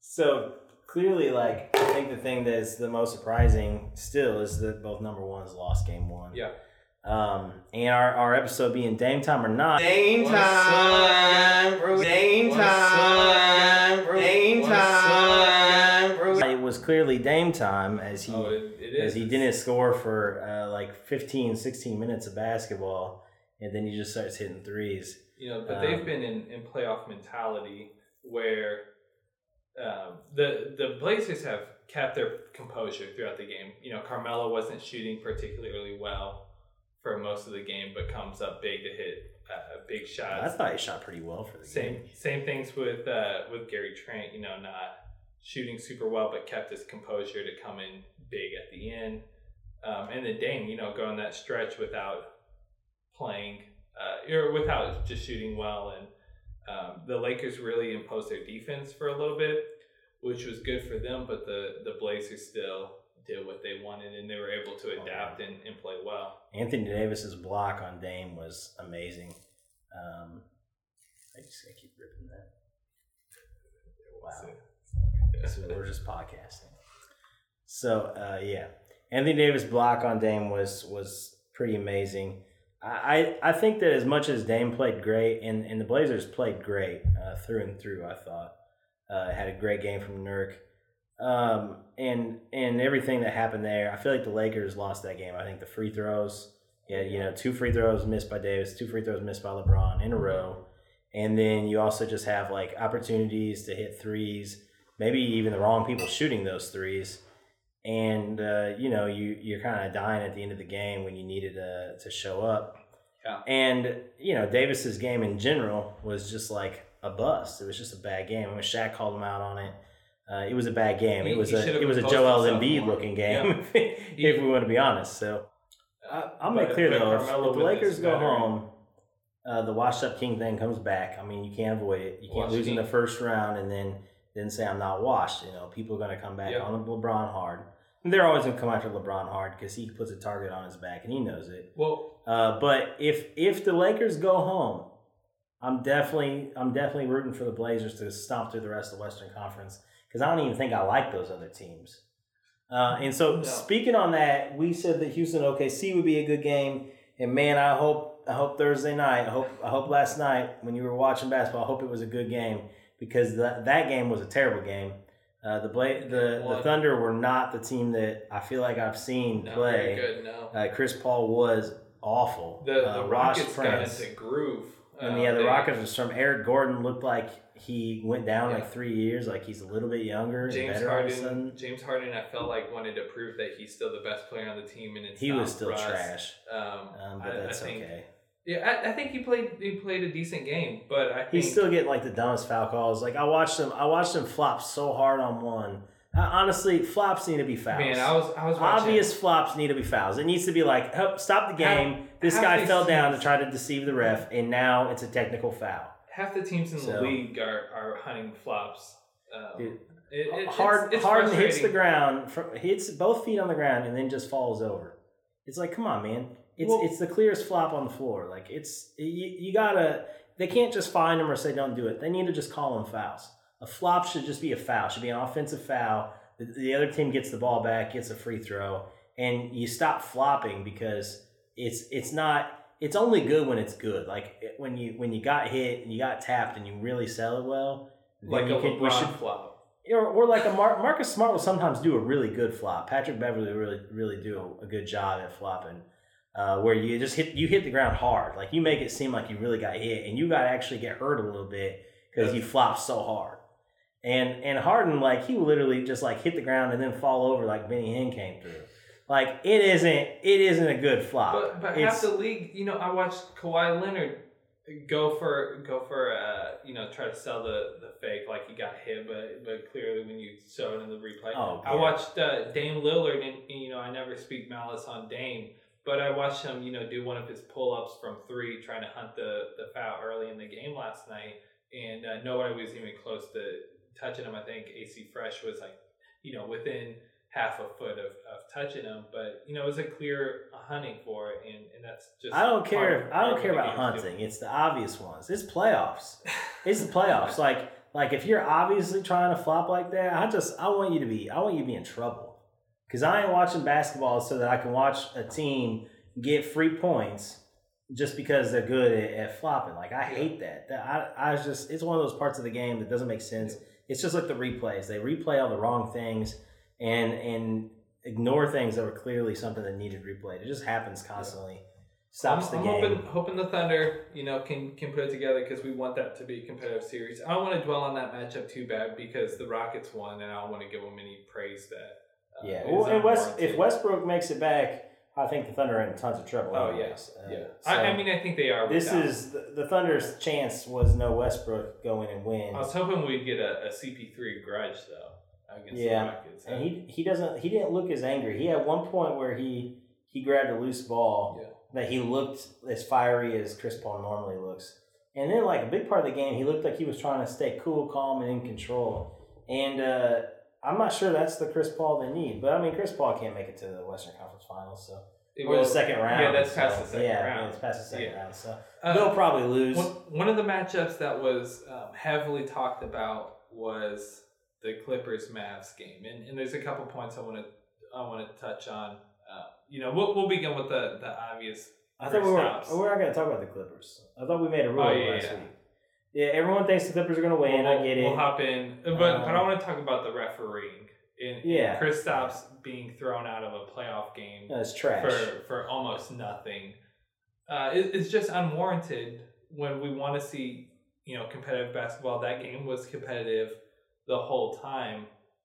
so clearly, like I think the thing that's the most surprising still is that both number ones lost game one. yeah. Um, and our, our episode being Dame time or not, Dame time, up? bro. Time, up? bro. Dame What's time, it was clearly Dame time as he Oh, it, is. he didn't score for uh, like 15, 16 minutes of basketball, and then he just starts hitting threes. You know, but Um, they've been in, in playoff mentality where um, the the Blazers have kept their composure throughout the game. You know, Carmelo wasn't shooting particularly well for most of the game, but comes up big to hit uh, big shots. I thought he shot pretty well for the Same game. same things with uh, with Gary Trent. You know, not shooting super well, but kept his composure to come in big at the end. Um, and then Dame, you know, going that stretch without playing uh, or without just shooting well, and um, the Lakers really imposed their defense for a little bit, which was good for them. But the the Blazers still did what they wanted, and they were able to Oh, adapt and, and play well. Anthony Davis's block on Dame was amazing. Um, I just gotta keep ripping that. Wow. So we're just podcasting. So uh, yeah, Anthony Davis block on Dame was was pretty amazing. I, I think that as much as Dame played great and, and the Blazers played great uh, through and through, I thought uh, had a great game from Nurk. Um, and and everything that happened there, I feel like the Lakers lost that game. I think the free throws, yeah, you know, two free throws missed by Davis, two free throws missed by LeBron in a row, and then you also just have like opportunities to hit threes, maybe even the wrong people shooting those threes, and uh, you know you you're kind of dying at the end of the game when you needed to to show up. Yeah. And you know Davis's game in general was just like a bust. It was just a bad game. When Shaq called him out on it, uh, it was a bad game. He- it was a it was a Joel Embiid looking game, if we want to be honest. So I, I'll make clear though, if, Carmelo if the Lakers go home, uh, the washed up king thing comes back. I mean, you can't avoid it. You can't lose in the first round and then then say I'm not washed. You know, people are going to come back Yep. on LeBron hard. And they're always going to come after LeBron hard because he puts a target on his back and he knows it. Well, Uh, but if if the Lakers go home, I'm definitely I'm definitely rooting for the Blazers to stomp through the rest of the Western Conference because I don't even think I like those other teams. Uh, and so No. speaking on that, we said that Houston OKC would be a good game, and man, I hope I hope Thursday night, I hope I hope last night when you were watching basketball, I hope it was a good game because that that game was a terrible game. Uh, the Bla- the the Thunder were not the team that I feel like I've seen play. good. No, Uh, Chris Paul was awful. the uh, the Ross Rockets got into groove. And Uh, yeah, the Rockets was from Eric Gordon looked like he went down Yeah. like three years, like he's a little bit younger James better all of a Harden. James Harden, I felt like wanted to prove that he's still the best player on the team, and it's He was still Russ. trash, Um, um, I, but that's I think, okay. Yeah, I, I think he played he played a decent game, but I think He's still getting like the dumbest foul calls. Like I watched him, I watched him flop so hard on one. Uh, honestly, flops need to be fouls. man. I was I was watching, Obvious flops need to be fouls. It needs to be like, "Hup, stop the game. this half guy fell down to try to deceive the ref, and now it's a technical foul. half the teams in the league are, are hunting flops. Um, Dude, it, it, Hard, it's, it's Harden hits the ground, hits both feet on the ground, and then just falls over. It's like, come on, man. It's Well- it's the clearest flop on the floor. Like it's you, you gotta. They can't just find him or say don't do it. They need to just call them fouls. A flop should just be a foul. Should be an offensive foul. The, the other team gets the ball back, gets a free throw, and you stop flopping because it's it's not. It's only good when it's good. Like when you when you got hit and you got tapped and you really sell it well. like you a can- LeBron should- flop. or, or like a Mar- Marcus Smart will sometimes do a really good flop. Patrick Beverly will really really do a, a good job at flopping, uh, where you just hit you hit the ground hard. Like you make it seem like you really got hit, and you got to actually get hurt a little bit because you flop so hard. And and Harden like he literally just like hit the ground and then fall over like Benny Hinn came through. Like it isn't it isn't a good flop. But but It's- half the league, you know, I watched Kawhi Leonard go for go for uh you know try to sell the the fake like he got hit, but but clearly when you saw it in the replay, Oh, I watched uh, Dame Lillard and, and, you know I never speak malice on Dame, but I watched him you know do one of his pull ups from three, trying to hunt the the foul early in the game last night, and uh, nobody was even close to touching him. I think AC Fresh was like you know within half a foot of, of touching him, but you know, it was a clear hunting for it, and, and that's just. I don't care. of- I don't care about hunting. It's the obvious ones. It's playoffs. It's the playoffs. Like like if you're obviously trying to flop like that, I just I want you to be I want you to be in trouble. Cause I ain't watching basketball so that I can watch a team get free points just because they're good at, at flopping. Like I hate that. That I I was just it's one of those parts of the game that doesn't make sense. It's just like the replays. They replay all the wrong things and and ignore things that were clearly something that needed replayed. It just happens constantly. Stops I'm, the I'm game. hoping, hoping the Thunder, you know, can can put it together because we want that to be a competitive series. I don't want to dwell on that matchup too bad because the Rockets won, and I don't want to give them any praise that. Yeah. Well, and West, if Westbrook makes it back, I think the Thunder are in tons of trouble. Oh anyways. yes, Uh, yeah. so I, I mean, I think they are. this without- is the, the Thunder's chance was no Westbrook going and win, I was hoping we'd get a, a CP3 grudge though against Yeah, the Rockets. and he he doesn't he didn't look as angry. He had one point where he he grabbed a loose ball Yeah. that he looked as fiery as Chris Paul normally looks, and then like a big part of the game, he looked like he was trying to stay cool, calm, and in control. And uh, I'm not sure that's the Chris Paul they need, but I mean Chris Paul can't make it to the Western Conference Finals, so. Or the second round. Yeah, that's past so, the second yeah, round. Yeah, it's past the second Yeah. round. So Uh, they'll probably lose. One, one of the matchups that was um, heavily talked about was the Clippers Mavs game, and, and there's a couple points I want to I want to touch on. Uh, you know, we'll, we'll begin with the the obvious. I thought we were we're not going to talk about the Clippers. I thought we made a rule Oh, yeah, last week. Yeah, everyone thinks the Clippers are going to win. we'll, I get it. We'll hop in, but but I Um, want to talk about the refereeing. And, Yeah. Kristaps being thrown out of a playoff game it's trash. for for almost nothing. Uh, it, it's just unwarranted when we want to see you know competitive basketball. That game was competitive the whole time,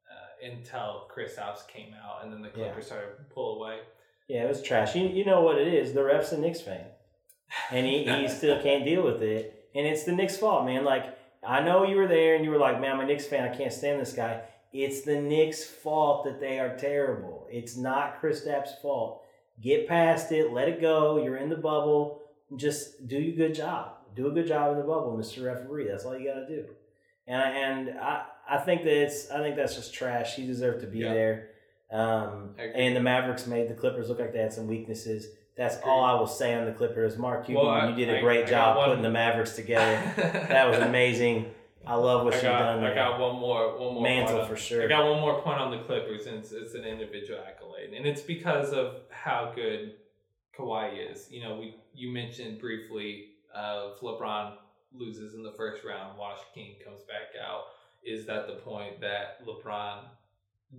uh, until Kristaps came out, and then the Yeah. Clippers started to pull away. Yeah, it was trash. You, you know what it is. The ref's a Knicks fan. And he, he still can't deal with it. And it's the Knicks' fault, man. Like, I know you were there and you were like, man, I'm a Knicks fan. I can't stand this guy. It's the Knicks' fault that they are terrible. It's not Kristaps's fault. Get past it. Let it go. You're in the bubble. Just do your good job. Do a good job in the bubble, Mr. Referee. That's all you got to do. And I, and I, I think that it's I think that's just trash. He deserved to be Yeah. there. Um, and the Mavericks made the Clippers look like they had some weaknesses. That's all I will say on the Clippers. Mark, you, Well, I- you did a great I job putting the Mavericks together. that was amazing. I love what you've done I got one more, one more Mantle point on- for sure. I got one more point on the Clippers, and it's, it's an individual accolade, and it's because of how good Kawhi is. You know, we you mentioned briefly uh, of LeBron loses in the first round, Wash King comes back out. Is that the point that LeBron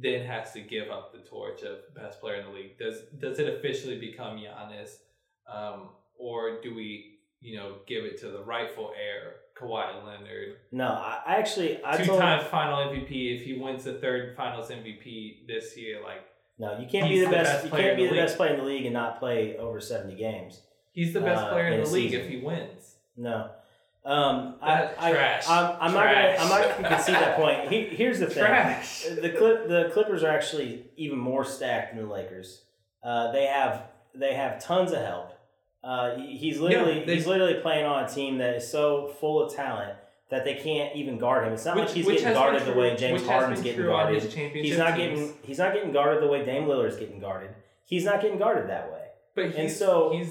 then has to give up the torch of best player in the league? Does does it officially become Giannis, um, or do we, you know, give it to the rightful heir, Kawhi Leonard? no, I, actually I two told time final MVP. If he wins the third Finals MVP this year, like no, you can't be the the best. best you can't be the the best player in the league and not play over seventy games. he's the best Uh, player in in the league season. if he wins. No. Um, I, That- I, trash. I'm, I'm Trash. not gonna, I'm not gonna concede that point. He, here's the thing. Trash. The Clip, the Clippers are actually even more stacked than the Lakers. Uh, they have they have tons of help. Uh, he- he's literally Yeah, they- he's literally playing on a team that is so full of talent that they can't even guard him. It's not Which- like he's getting guarded been the way James Harden's getting guarded. He's not teams. getting he's not getting guarded the way Dame Lillard's getting guarded. He's not getting guarded that way. But and so- he's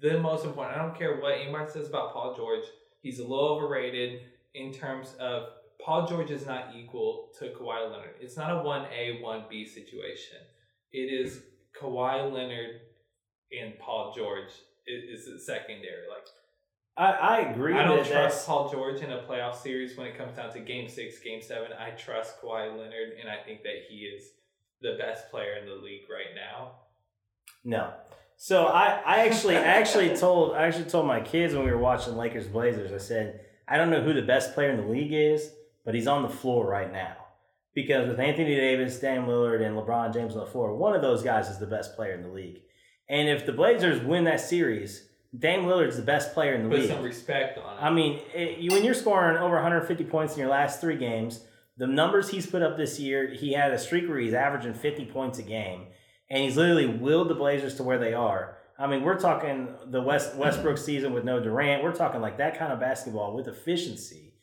the most important. I don't care what anybody says about Paul George. He's a little overrated in terms of Paul George is not equal to Kawhi Leonard. It's not a one A one B situation. It is Kawhi Leonard and Paul George is, is the secondary. Like I, I agree. I don't trust that's- Paul George in a playoff series when it comes down to Game Six, Game Seven. I trust Kawhi Leonard, and I think that he is the best player in the league right now. No. So I, I actually I actually told I actually told my kids when we were watching Lakers Blazers, I said, I don't know who the best player in the league is, but he's on the floor right now. Because with Anthony Davis, Dame Lillard, and LeBron James on the floor, one of those guys is the best player in the league. And if the Blazers win that series, Dame Lillard's the best player in the Put league. some respect on it. I mean, it, you, when you're scoring over 150 points in your last three games, the numbers he's put up this year, he had a streak where he's averaging 50 points a game, and he's literally willed the Blazers to where they are. I mean, we're talking the West Westbrook season with no Durant. We're talking like that kind of basketball with efficiency.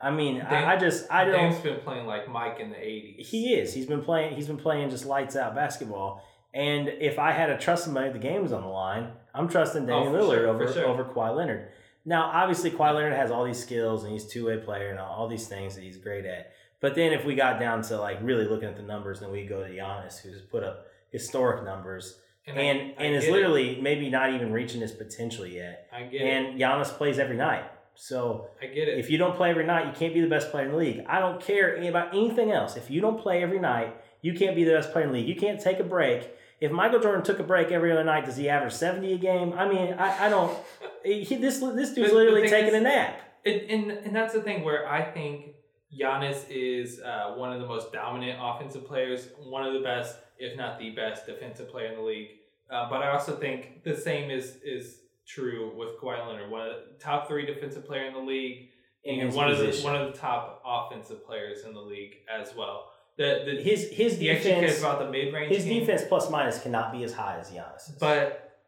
I mean, Dame- I, I just I don't. Dame's been playing like Mike in the '80s. He is. He's been playing. He's been playing just lights out basketball. And if I had to trust somebody, the game was on the line. I'm trusting Damian Oh, Lillard sure, over sure. over Kawhi Leonard. Now, obviously, Kawhi Leonard has all these skills and he's two way player and all these things that he's great at. But then if we got down to like really looking at the numbers, then we go to Giannis, who's put up historic numbers I- and I and is get it. literally maybe not even reaching his potential yet. I get it. And Giannis plays every night. So I get it. if you don't play every night, you can't be the best player in the league. I don't care about anything else. If you don't play every night, you can't be the best player in the league. You can't take a break. If Michael Jordan took a break every other night, does he average seventy a game? I mean, I, I don't. He, this this dude's literally taking is- a nap. and, and and that's the thing where I think Giannis is uh, one of the most dominant offensive players, one of the best, if not the best, defensive player in the league. Uh, but I also think the same is is true with Kawhi Leonard, one of the top three defensive player in the league, In and one of the one of the top offensive players in the league as well. The, the His his he actually cares defense about the mid range. his defense plus minus cannot be as high as Giannis. but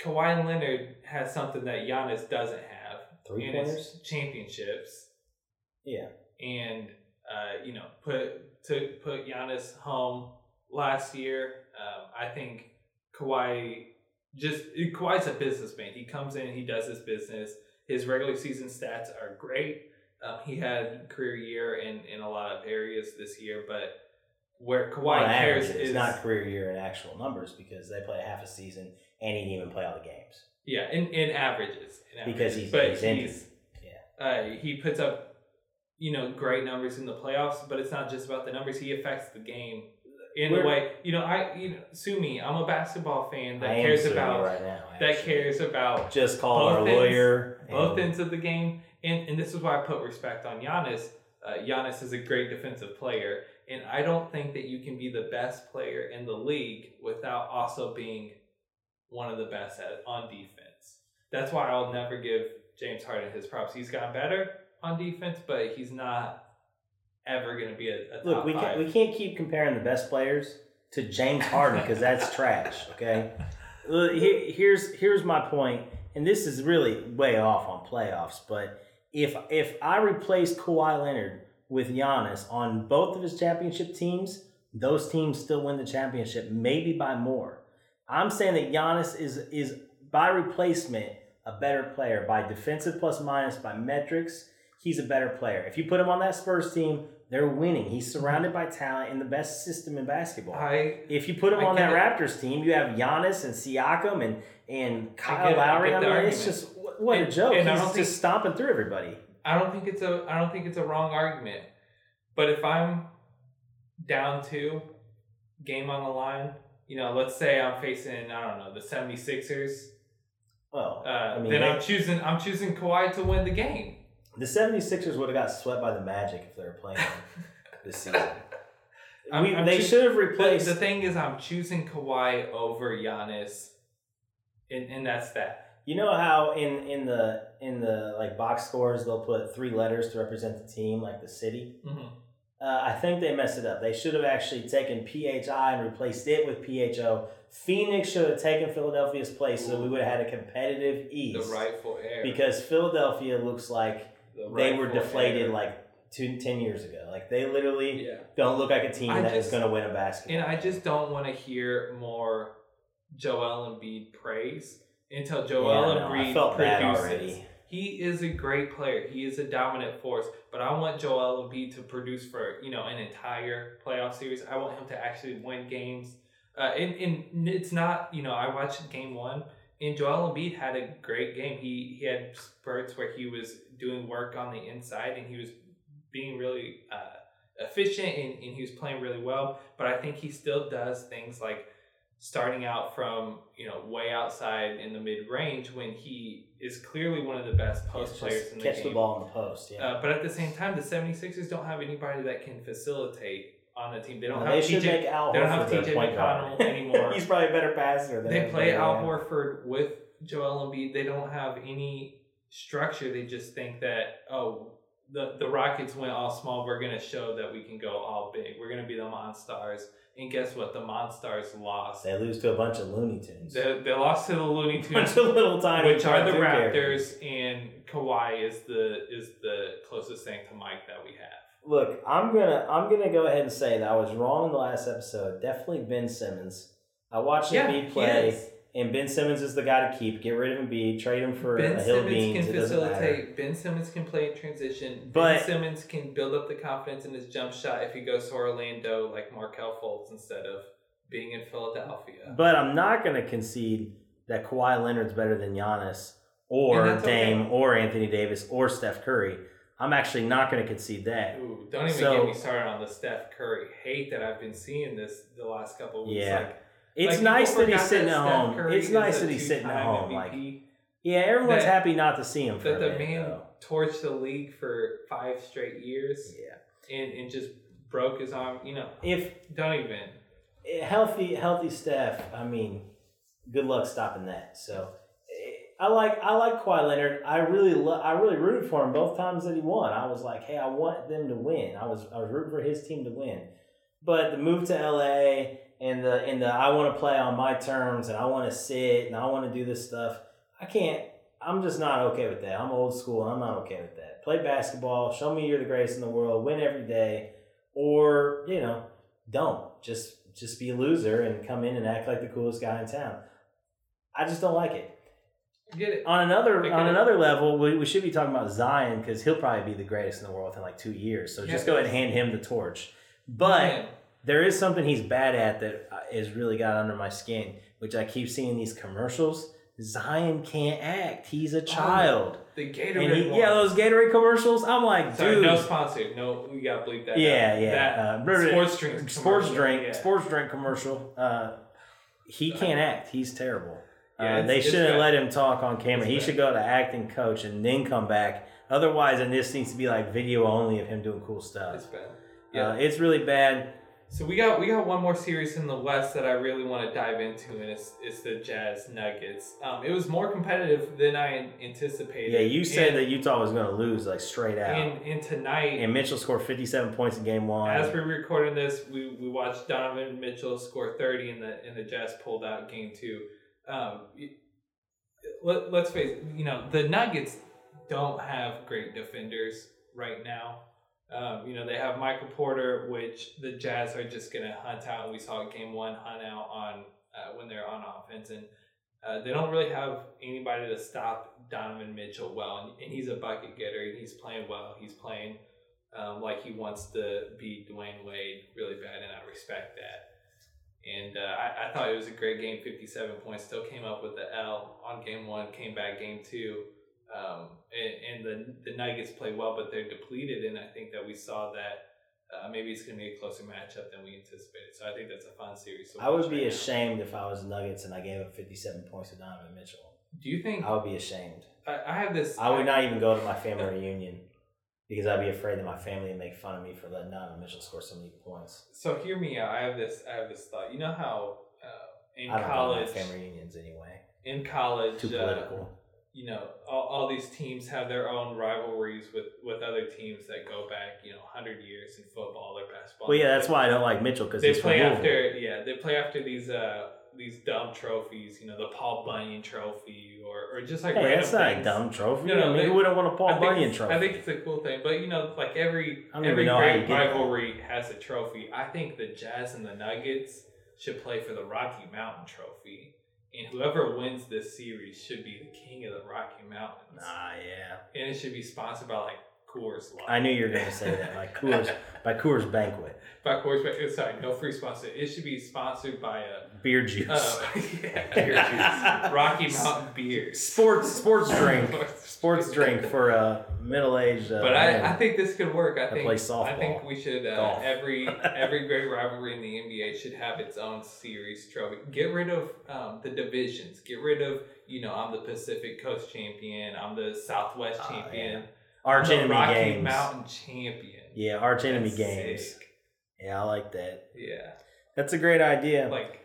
Kawhi Leonard has something that Giannis doesn't have three pointers. championships. Yeah, and uh, you know put to put Giannis home last year. Um, I think Kawhi just Kawhi's a businessman. He comes in, he does his business. His regular season stats are great. Um, he had career year in in a lot of areas this year, but where Kawhi on cares average, is not career year in actual numbers because they play half a season and he didn't even play all the games. yeah in in averages in Because he's- but he's he's uh, he puts up you know great numbers in the playoffs, but it's not just about the numbers. He affects the game in a We're- way. You know, I you know, sue me. I'm a basketball fan that I cares about right now. that cares about Just call our ends- lawyer. both ends of the game. And and this is why I put respect on Giannis. Uh, Giannis is a great defensive player, And I don't think that you can be the best player in the league without also being one of the best at on defense. That's why I'll never give James Harden his props. He's gotten better on defense, but he's not ever going to be a, a Look, we can't we can't keep comparing the best players to James Harden because that's trash. Okay, here's here's my point, and this is really way off on playoffs. But if if I replaced Kawhi Leonard with Giannis on both of his championship teams, those teams still win the championship, maybe by more. I'm saying that Giannis is is by replacement a better player by defensive plus minus by metrics. He's a better player. If you put him on that Spurs team, they're winning. He's surrounded by talent in the best system in basketball. I if you put him I on that get Raptors team, you have Giannis and Siakam and and Kyle get- I Lowry. I, mean, argument. it's just what what a And- joke. and He's just think- stomping through everybody. I don't think it's a I don't think it's a wrong argument. But if I'm down two, game on the line, you know, let's say I'm facing, I don't know, the 76ers, Well, uh, I mean, then they- I'm choosing I'm choosing Kawhi to win the game. The 76ers would have got swept by the Magic if they were playing this season. I'm- We- I'm they choo- should have replaced. the thing is I'm choosing Kawhi over Giannis. And, and that's that. You know how in in the in the like box scores they'll put three letters to represent the team, like the city. Mhm. Uh, I think they messed it up. They should have actually taken PHI and replaced it with PHO. Phoenix should have taken Philadelphia's place, so we would have had a competitive East. The rightful heir. Because Philadelphia looks like The they were deflated heir. like two, 10 years ago. Like they literally Yeah. don't look like a team I that is just- going to win a basketball. And I just don't want to hear more Joel Embiid praise until Joel Yeah, no, I Embiid felt bad produces. already. He is a great player. He is a dominant force. But I want Joel Embiid to produce for you know an entire playoff series. I want him to actually win games. Uh, and, and it's not you know I watched game one and Joel Embiid had a great game. He he had spurts where he was doing work on the inside and he was being really uh, efficient and, and he was playing really well. But I think he still does things like starting out from you know way outside in the mid range when he is clearly one of the best post players in the catch game. Catch the ball in the post. Yeah. Uh, but at the same time, the 76ers don't have anybody that can facilitate on the team. They don't Well, have they TJ. make Al they don't have TJ. McConnell anymore. He's probably a better passer than They play Al. Horford with Joel Embiid. They don't have any structure. They just think that oh, the the Rockets went all small. We're gonna show that we can go all big. We're gonna be the Monstars. And guess what? The Monstars lost. They lose to a bunch of Looney Tunes. They, they lost to the Looney a bunch Tunes, of little tiny which are the Raptors, characters. and Kawhi is the is the closest thing to Mike that we have. Look, I'm gonna I'm gonna go ahead and say that I was wrong in the last episode. Definitely Ben Simmons. I watched Yeah, Embiid play, and Ben Simmons is the guy to keep. Get rid of Embiid, trade him for Ben a hill Simmons beans. can It doesn't matter. facilitate. Ben Simmons can play in transition. But- ben Simmons can build up the confidence in his jump shot if he goes to Orlando like Markelle Fultz instead of being in Philadelphia. But I'm not gonna concede that Kawhi Leonard's better than Giannis or Dame okay. or Anthony Davis or Steph Curry. I'm actually not gonna concede that. Ooh, don't even So- get me started on the Steph Curry hate that I've been seeing this the last couple of weeks. Yeah. Like, It's like, nice that he's sitting at home. Curry It's nice that he's sitting at home. Like, yeah, everyone's That- happy not to see him for that the minute, man though. torched the league for five straight years Yeah. and, and just broke his arm. You know, If don't even. healthy healthy Steph, I mean, good luck stopping that. So I like I like Kawhi Leonard. I really lo- I really rooted for him both times that he won. I was like, hey, I want them to win. I was I was rooting for his team to win. But the move to LA and the and the I want to play on my terms and I want to sit and I want to do this stuff. I can't. I'm just not okay with that. I'm old school. I'm not okay with that. Play basketball. Show me you're the greatest in the world. Win every day, or you know, don't just just be a loser and come in and act like the coolest guy in town. I just don't like it. Get it. On another on another level, we, we should be talking about Zion because he'll probably be the greatest in the world in like two years. So just go ahead and hand him the torch. But Man. there is something he's bad at that has really got under my skin, which I keep seeing these commercials. Zion can't act. He's a child. The and Gatorade. he, yeah, those Gatorade commercials. I'm like, Sorry, dude. no sponsor. No, we gotta bleep that. Yeah, out. yeah. That uh, sports drink. sports drink, yeah. sports drink commercial. Uh, he can't act. He's terrible. Yeah, uh, they shouldn't let him talk on camera. He should go to acting coach and then come back. Otherwise, and this needs to be like video only of him doing cool stuff. It's bad. Uh, it's really bad. So we got we got one more series in the West that I really want to dive into, and it's it's the Jazz Nuggets. Um, it was more competitive than I anticipated. Yeah, you said and, that Utah was going to lose like straight out. And, and tonight, And Mitchell scored 57 points in game one. as we're recording this, we, we watched Donovan Mitchell score thirty, and the and the Jazz pulled out game two. Um, let, let's face it, you know the Nuggets don't have great defenders right now. Um, you know, they have Michael Porter, which the Jazz are just going to hunt out. We saw game one hunt out on uh, when they're on offense. And uh, they don't really have anybody to stop Donovan Mitchell well. And, and he's a bucket getter, and he's playing well. He's playing um, like he wants to be Dwyane Wade really bad, and I respect that. And uh, I, I thought it was a great game, 57 points. Still came up with the L on game one, came back game two. Um, and, and, the the Nuggets play well, but they're depleted, and I think that we saw that uh, maybe it's going to be a closer matchup than we anticipated. So I think that's a fun series. I would be ashamed if I was Nuggets and I gave up 57 points to Donovan Mitchell. Do you think? I would be ashamed. I, I have this. I would not even go to my family reunion because I'd be afraid that my family would make fun of me for letting Donovan Mitchell score so many points. So hear me out. I have this. I have this thought. You know how uh, in I don't college, family reunions anyway. in college, Too uh, political. you know, all, all these teams have their own rivalries with, with other teams that go back, you know, 100 years in football or basketball. well, yeah, that's why I don't like Mitchell because they he's play from after, yeah, they play after these uh these dumb trophies, you know, the Paul Bunyan trophy or, or just like Hey, that's not a dumb trophy. No, no, I mean, they- who wouldn't want a Paul I Bunyan trophy? I think it's a cool thing, but you know, like every every even know how you great that. rivalry has a trophy. I think the Jazz and the Nuggets should play for the Rocky Mountain Trophy, and whoever wins this series should be the king of the Rocky Mountains. Ah, yeah. and it should be sponsored by like Coors Light. I knew you were going to say that. Like Coors, by Coors Banquet. by Coors, but sorry, no free sponsor. It should be sponsored by a Beer juice. uh, yeah, beer juice. Rocky Mountain beers. sports sports drink. Sports drink for a middle aged. Uh, But. I, I think this could work. I think play softball. I think we should uh, every every great rivalry in the NBA should have its own series trophy. Get rid of um, the divisions. Get rid of you know I'm the Pacific Coast champion. I'm the Southwest Ah, champion. Arch enemy Rocky games. Mountain champion. Yeah, arch enemy That's games. sick. Yeah, I like that. Yeah, That's a great idea. like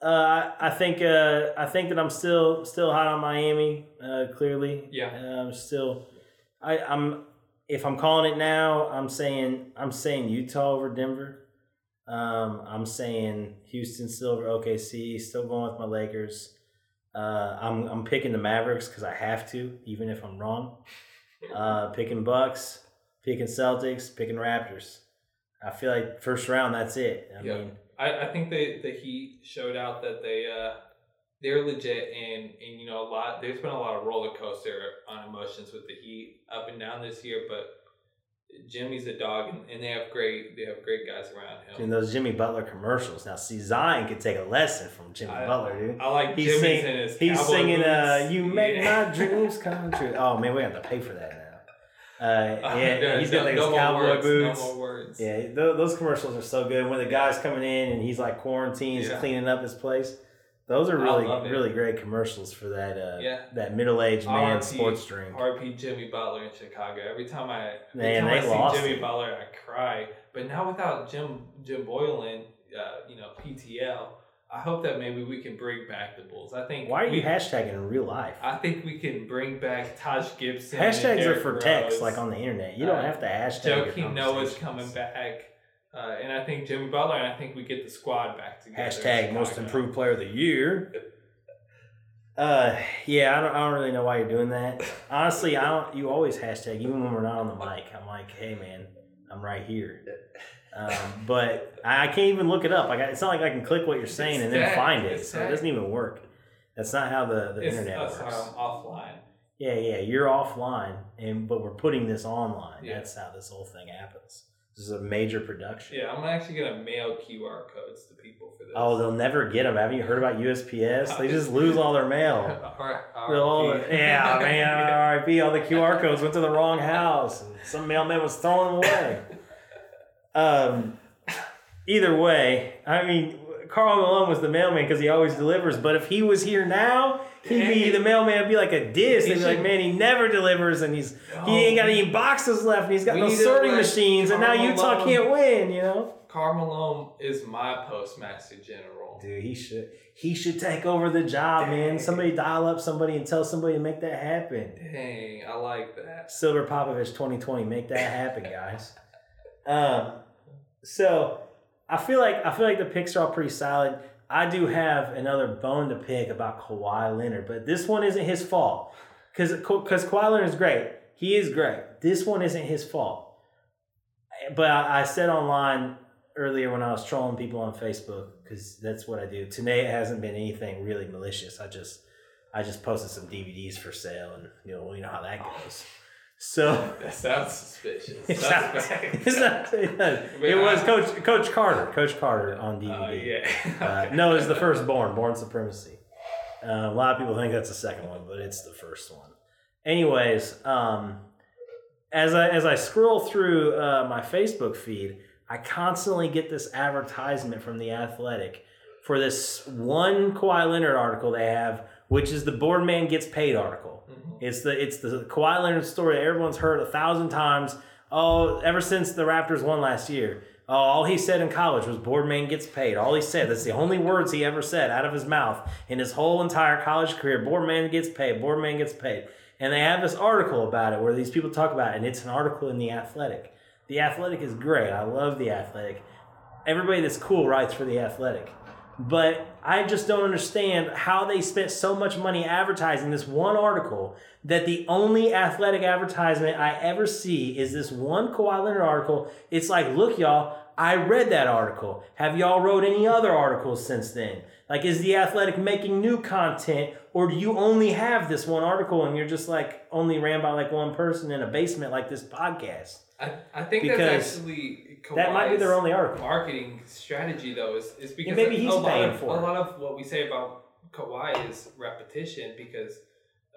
Uh, I, think uh, I think that I'm still still hot on Miami. Uh, clearly, Yeah. I'm still. I, I'm if I'm calling it now, I'm saying I'm saying Utah over Denver. Um, I'm saying Houston still over OKC. Still going with my Lakers. Uh, I'm I'm picking the Mavericks because I have to, even if I'm wrong. Uh, picking Bucks, picking Celtics, picking Raptors. I feel like first round, that's it. I Yeah. mean, I, I think the the Heat showed out that they uh they're legit and and you know a lot there's been a lot of roller coaster on emotions with the Heat up and down this year, but Jimmy's a dog and, and they have great they have great guys around him. And those Jimmy Butler commercials. Now, see, Zion could take a lesson from Jimmy I- Butler, dude. I like He's Jimmy's sing- in his He's singing, uh. "You make Yeah. my dreams come true." Oh man, we have to pay for that now. Uh, yeah, no, he's no- got like no his more cowboy words, boots. No more words. Yeah, th- those commercials are so good. When the guy's coming in and he's like quarantined, he's Yeah. cleaning up his place. Those are really, really great commercials for that. Uh, Yeah. that middle-aged man RIP sports drink. RP Jimmy Butler in Chicago. Every time I, every Man, time I see Jimmy it. Butler, I cry. But now without Jim Jim Boylen, uh, you know PTL, I hope that maybe we can bring back the Bulls. I think. Why are we, you hashtagging in real life? I think we can bring back Taj Gibson. Hashtags are for Rose. text, like on the internet. You don't Uh, have to hashtag. Joakim Noah's coming back, uh, and I think Jimmy Butler, and I think we get the squad back together. Hashtag most improved player of the year. Uh, yeah, I don't, I don't really know why you're doing that. Honestly, I don't. You always hashtag, even when we're not on the mic. I'm like, hey man, I'm right here. Um, but I, can't even look it up. Like, it's not like I can click what you're saying and then It's find it. it's So it doesn't even work. That's not how the, the It's, internet works. I'm offline. Yeah, yeah, you're offline, and but we're putting this online. Yeah. That's how this whole thing happens. This is a major production. Yeah, I'm actually gonna mail QR codes to people for this. Oh, they'll never get them. Haven't you heard about USPS? They just lose all their mail. R- They'll all- RIP. yeah, man, RIP. All the QR codes went to the wrong house, and some mailman was throwing them away. Um, either way, I mean, Karl Malone was the mailman because he always delivers. But if he was here now, he'd be the mailman. Would be like a diss. He They'd be like, man, he never delivers, and he's No. he ain't got any boxes left, and he's got We no sorting machines, and now Utah Malone- can't win. You know, Karl Malone is my postmaster general. dude, he should he should take over the job, man. Somebody dial up somebody and tell somebody to make that happen. Dang, I like that. Silver Popovich 2020. Make that happen, guys. Um, so I feel like I feel like the picks are all pretty solid. I do have another bone to pick about Kawhi Leonard, but this one isn't his fault because because Kawhi Leonard is great. He is great. This one isn't his fault. But I, I said online earlier when I was trolling people on Facebook because that's what I do. Today it hasn't been anything really malicious. I just I just posted some DVDs for sale, and you know you know how that goes. So That sounds suspicious. it's not, it's not, it, does. It was Coach Coach Carter, Coach Carter on DVD. Oh yeah. Uh, no, it's the firstborn, Bourne Bourne Supremacy. Uh, a lot of people think that's the second one, but it's the first one. Anyways, um, as I as I scroll through uh, my Facebook feed, I constantly get this advertisement from the Athletic for this one Kawhi Leonard article they have, which is the board man gets paid article. Mhm. It's the it's the Kawhi Leonard story that everyone's heard a thousand times. Oh, ever since the Raptors won last year. Oh, all he said in college was board man gets paid. All he said. That's the only words he ever said out of his mouth in his whole entire college career. Board man gets paid. Board man gets paid. And they have this article about it where these people talk about it, and it's an article in the Athletic. The Athletic is great. I love the Athletic. Everybody that's cool writes for the Athletic. But I just don't understand how they spent so much money advertising this one article that the only athletic advertisement I ever see is this one Kawhi Leonard article. It's like, look, y'all, I read that article. Have y'all wrote any other articles since then? Like, is the athletic making new content, or do you only have this one article and you're just like only ran by like one person in a basement like this podcast? I, I think Because that's actually That might be their only article. marketing strategy though is, is because maybe he's a lot paying of, for a lot of what we say about Kawhi is repetition because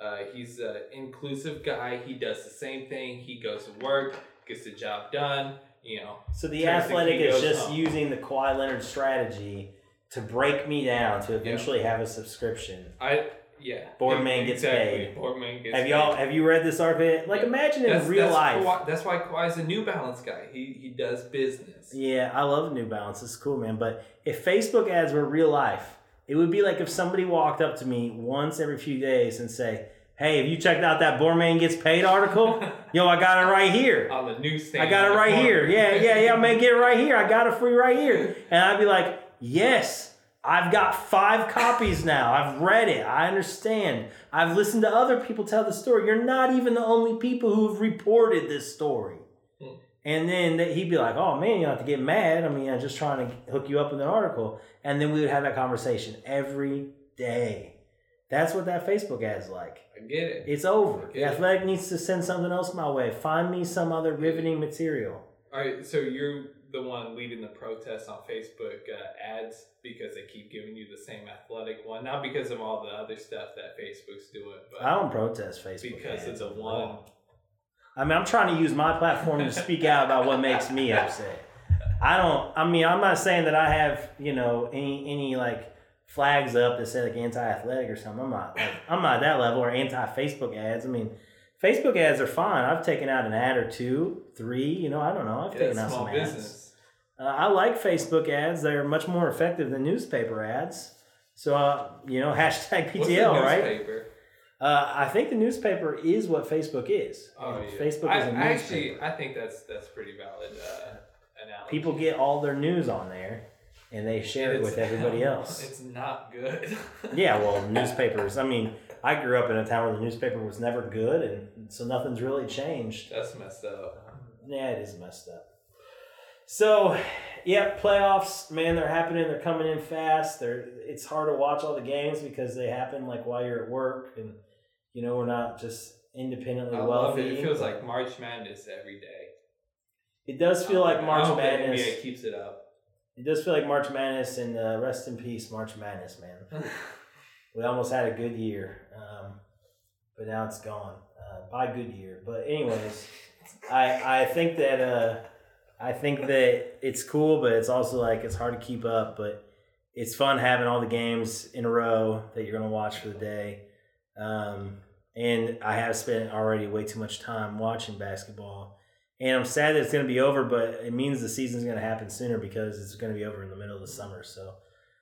uh, he's an inclusive guy. He does the same thing. He goes to work, gets the job done. You know, So the athletic is just home. using the Kawhi Leonard strategy to break me down to eventually have a subscription. I yeah. Board man gets exactly. paid. Board man gets Have y'all have you read this article? Like Yeah. imagine in That's, real that's life. Kawhi, that's why Kawhi's a New Balance guy. He he does business. Yeah, I love New Balance. It's cool, man. But if Facebook ads were real life, it would be like if somebody walked up to me once every few days and say, "Hey, have you checked out that Borman gets paid article? Yo, I got it right here. on the newsstand. I got it right here. Yeah, yeah, yeah. Man, get it right here. I got it for you right here." And I'd be like, "Yes." I've got five copies now. I've read it. I understand. I've listened to other people tell the story. You're not even the only people who've reported this story. Hmm. And then that he'd be like, "Oh man, you don't have to get mad. I mean, I'm just trying to hook you up with an article." And then we would have that conversation every day. That's what that Facebook ad's like. I get it. It's over. The athletic needs to send something else my way. Find me some other riveting material. All right, so you're the one leading the protests on Facebook uh, ads because they keep giving you the same athletic one, not because of all the other stuff that Facebook's doing, but I don't protest Facebook because ads it's a one. I mean, I'm trying to use my platform to speak out about what makes me upset. I don't. I mean, I'm not saying that I have you know any any like flags up that say like anti-athletic or something. I'm not. Like, I'm not at that level or anti-Facebook ads. I mean, Facebook ads are fine. I've taken out an ad or two, three. You know, I don't know. I've Yeah, taken out small some ads. Uh, I like Facebook ads. They're much more effective than newspaper ads. So, uh, you know, hashtag PTL, right? Uh, I think the newspaper is what Facebook is. Oh yeah, Facebook I, is a I newspaper. actually, I think that's that's pretty valid uh, analogy. People get all their news on there, and they share it with everybody else. It's not good. yeah, well, newspapers. I mean, I grew up in a town where the newspaper was never good, and so nothing's really changed. that's messed up. Yeah, it is messed up. So, yeah, playoffs, man, they're happening. They're coming in fast. They're it's hard to watch all the games because they happen like while you're at work, and you know we're not just independently I wealthy. love it. It feels like March Madness every day. It does feel like I March the Madness. NBA keeps it up. It does feel like March Madness, and uh, rest in peace, March Madness, man. We almost had a good year, um, but now it's gone. Uh, by good year, but anyways, I I think that uh, I think that it's cool, but it's also like it's hard to keep up. But it's fun having all the games in a row that you're going to watch for the day. Um, and I have spent already way too much time watching basketball. And I'm sad that it's going to be over, but it means the season's going to happen sooner because it's going to be over in the middle of the summer. So,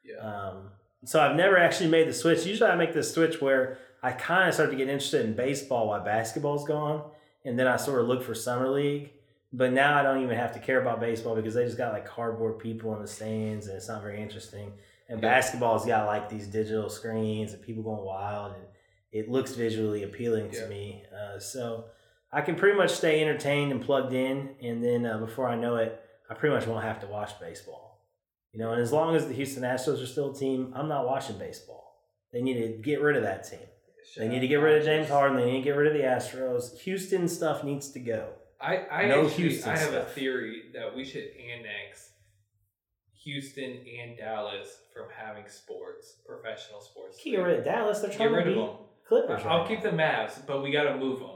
Yeah. um, so I've never actually made the switch. Usually, I make the switch where I kind of start to get interested in baseball while basketball's gone, and then I sort of look for summer league. But now I don't even have to care about baseball because they just got like cardboard people in the stands, and it's not very interesting. And Yeah. basketball's got like these digital screens and people going wild, and it looks visually appealing to Yeah. me. Uh, so I can pretty much stay entertained and plugged in, and then uh, before I know it, I pretty much won't have to watch baseball. You know, and as long as the Houston Astros are still a team, I'm not watching baseball. They need to get rid of that team. They need to get rid of James Harden. They need to get rid of the Astros. Houston stuff needs to go. I, I No actually Houston I have a theory that we should annex Houston and Dallas from having sports, professional sports. Get rid of Dallas. They're Get trying rid to of beat them. Clippers. I'll right keep now. the Mavs, but we got to move them.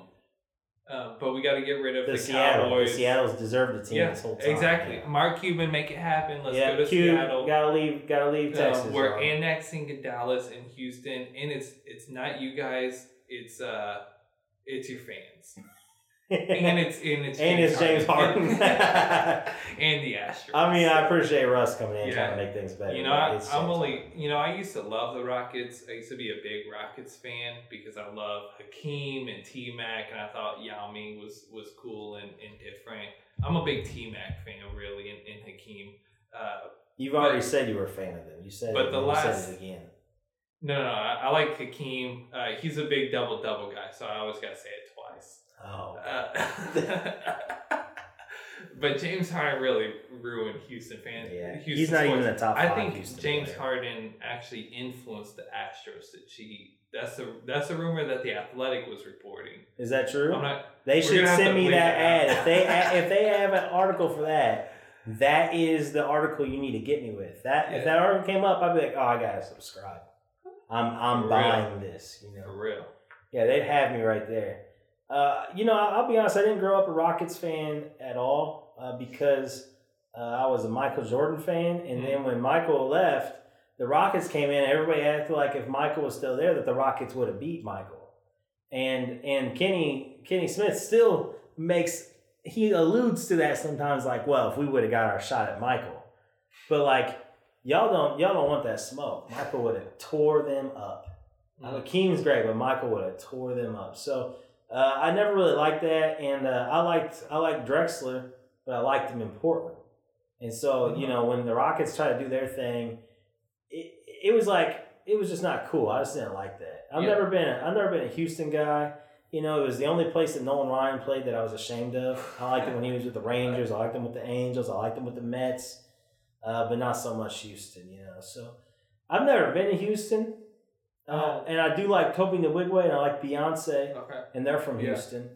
Um, but we got to get rid of the, the, Seattle. Cowboys. The Seattle's deserved the team yeah, this whole time. exactly. Yeah, Mark Cuban, make it happen. Let's yeah go to Seattle. Gotta leave. Gotta leave Uh, Texas. we're y'all. annexing Dallas and Houston, and it's it's not you guys. It's uh, it's your fans, and it's and it's and it's James Harden. and the Astros. I mean, I appreciate Russ coming in Yeah. trying to make things better. You know, I, James only, you know, I used to love the Rockets. I used to be a big Rockets fan because I love Hakeem and T Mac, and I thought Yao Ming was was cool and, and different. I'm a big T Mac fan, really, and, and Hakeem. Uh, You've already said you were a fan of them. You said But it. the last- said it again. no, no, I, I like Hakeem. Uh, he's a big double double guy, so I always got to say it. Oh, Uh, but James Harden really ruined Houston fans. yeah. Houston He's not even sports. in the top I think Houston James player. Harden actually influenced the Astros to cheat. That's the that's a rumor that the Athletic was reporting. Is that true? I'm not. They should send me that ad. out. If they if they have an article for that, that is the article you need to get me with. That if that article came up, I'd be like, oh, I gotta subscribe. I'm I'm For buying this. You know. For real. Yeah, they'd have me right there. Uh, you know, I'll be honest. I didn't grow up a Rockets fan at all uh, because uh, I was a Michael Jordan fan, and then when Michael left, the Rockets came in. Everybody acted like if Michael was still there, that the Rockets would have beat Michael. And and Kenny Kenny Smith still makes he alludes to that sometimes, like, well, if we would have got our shot at Michael, but like y'all don't y'all don't want that smoke. Michael would have tore them up. I know Keem's great, but Michael would have tore them up. So uh, I never really liked that, and uh, I liked I liked Drexler, but I liked him in Portland. And so you know when the Rockets try to do their thing, it it was like it was just not cool. I just didn't like that. I've Yeah. never been a, I've never been a Houston guy. You know, it was the only place that Nolan Ryan played that I was ashamed of. I liked him when he was with the Rangers. I liked him with the Angels. I liked him with the Mets, uh, but not so much Houston. You know, so I've never been to Houston. Uh, and I do like Tobe Nwigwe and I like Beyonce, Okay. and they're from Yeah. Houston.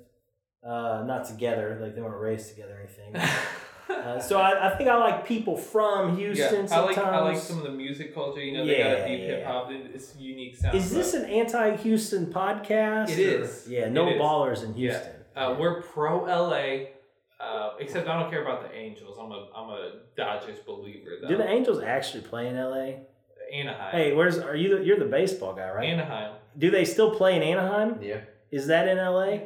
Uh, not together, like they weren't raised together or anything. Uh, so I, I think I like people from Houston yeah, I like sometimes. I like some of the music culture. You know, they got Yeah, a deep yeah. hip hop. It's a unique sound. Is this an anti-Houston podcast? It or- is. Yeah, no It is. ballers in Yeah. Houston. Uh, we're pro LA. Uh, except I don't care about the Angels. I'm a I'm a Dodgers believer though. Do the Angels actually play in LA? Anaheim. Hey, where's are you? The, you're the baseball guy, right? Anaheim. Do they still play in Anaheim? Yeah. Is that in LA?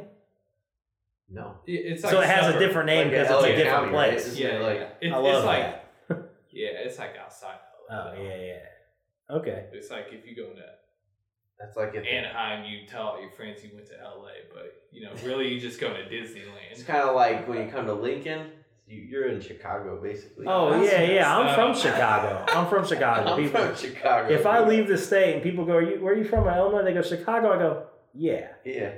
No. It's like so it has suburb. a different name because a it's a different County, place. It's Yeah, like- yeah. It, I love it's like that. yeah, it's like outside. of LA, Oh though. yeah, yeah. Okay. It's like if you go to That's like if Anaheim, you tell all your friends you went to LA, but you know, really, you just go to Disneyland. it's kind of like when you come to Lincoln, you, you're in Chicago basically. Oh That's yeah, yeah. I'm from. Chicago. I'm from Chicago. I'm People, from Chicago. if I leave the state and people go, are you, "Where are you from?" Illinois. They go, "Chicago." I go, "Yeah, yeah,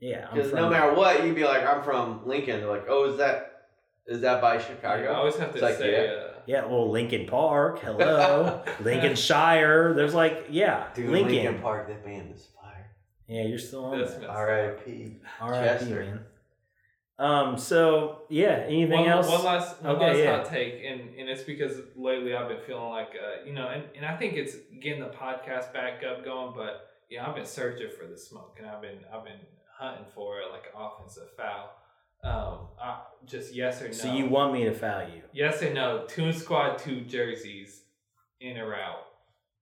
yeah." Because no matter what, you'd be like, I'm from Lincoln. They're like, oh, is that is that by Chicago? I always have to It's like, say, yeah. uh, Yeah, well, Lincoln Park. Hello, Lincolnshire. There's like, yeah, Dude, Lincoln. Linkin Park, that band is fire. Yeah, you're still on That's there. R.I.P. R.I.P. Chester. man. Um. So yeah. Anything one, else? One last, one Okay, last yeah. hot take, and, and it's because lately I've been feeling like, uh, you know, and, and I think it's getting the podcast back up going, but yeah, I've been searching for the smoke, and I've been I've been hunting for it like an offensive foul. Um, I, just yes or no. So you want me to foul you? yes or no? Toon Squad two jerseys in or out?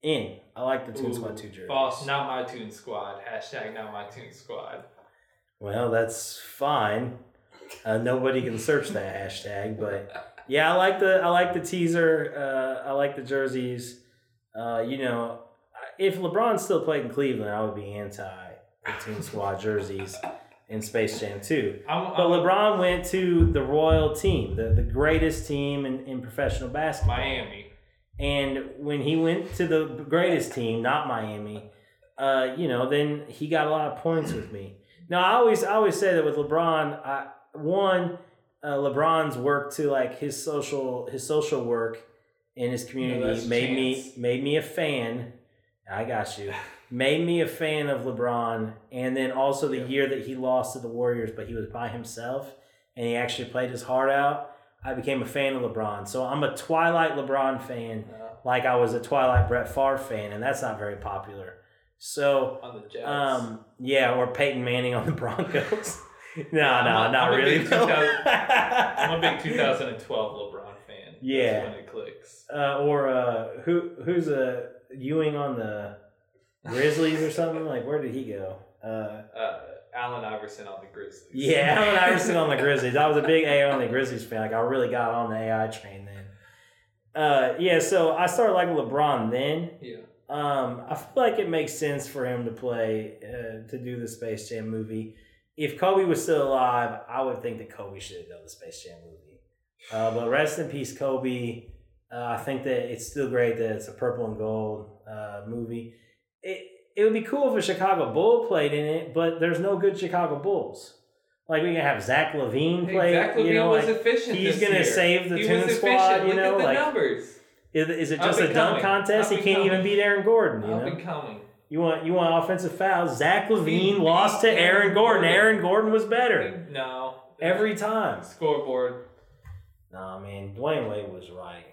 In. I like the Toon Ooh, Squad 2 jerseys. False. Not my Toon Squad. Hashtag not my Toon Squad. Well, that's fine. Uh, nobody can search that hashtag, but yeah, I like the I like the teaser. Uh, I like the jerseys. Uh, you know, if LeBron still played in Cleveland, I would be anti the Team Squad jerseys in Space Jam 2. I'm, But I'm LeBron went to the royal team, the, the greatest team in, in professional basketball. Miami. And when he went to the greatest team, not Miami, uh, you know, then he got a lot of points with me. Now I always I always say that with LeBron, I, one, uh, LeBron's work to like his social his social work in his community that's made me made me a fan. I got you. made me a fan of LeBron, and then also the Yeah. year that he lost to the Warriors, but he was by himself and he actually played his heart out. I became a fan of LeBron, so I'm a Twilight LeBron fan Uh, like I was a Twilight Brett Favre fan, and that's not very popular. So, on the Jets. um, yeah, or Peyton Manning on the Broncos. no, no, I'm not I'm really. 2000 I'm a big 2012 LeBron fan. Yeah. That's when it clicks. uh, or uh, who who's a Ewing on the Grizzlies or something? Like, where did he go? Uh, Uh, Allen Iverson on the Grizzlies. yeah, Allen Iverson on the Grizzlies. I was a big AI on the Grizzlies fan. Like, I really got on the AI train then. Uh, yeah, so I started liking LeBron then. Yeah. Um, I feel like it makes sense for him to play uh, to do the Space Jam movie. If Kobe was still alive, I would think that Kobe should have done the Space Jam movie. Uh, but rest in peace, Kobe. Uh, I think that it's still great that it's a purple and gold uh, movie. It it would be cool if a Chicago Bull played in it, but there's no good Chicago Bulls. Like we can have Zach LaVine play. Zach you LaVine know, was like, efficient. he's gonna year. save the he Toon Squad. You Look know, at the like numbers. is, is it just a dunk contest? He can't even coming. beat Aaron Gordon. You Up know, and coming. You want you want offensive fouls. Zach LaVine lost to Aaron Gordon. Gordon. Aaron Gordon was better No. every time. scoreboard. Nah, man, Dwyane Wade was right.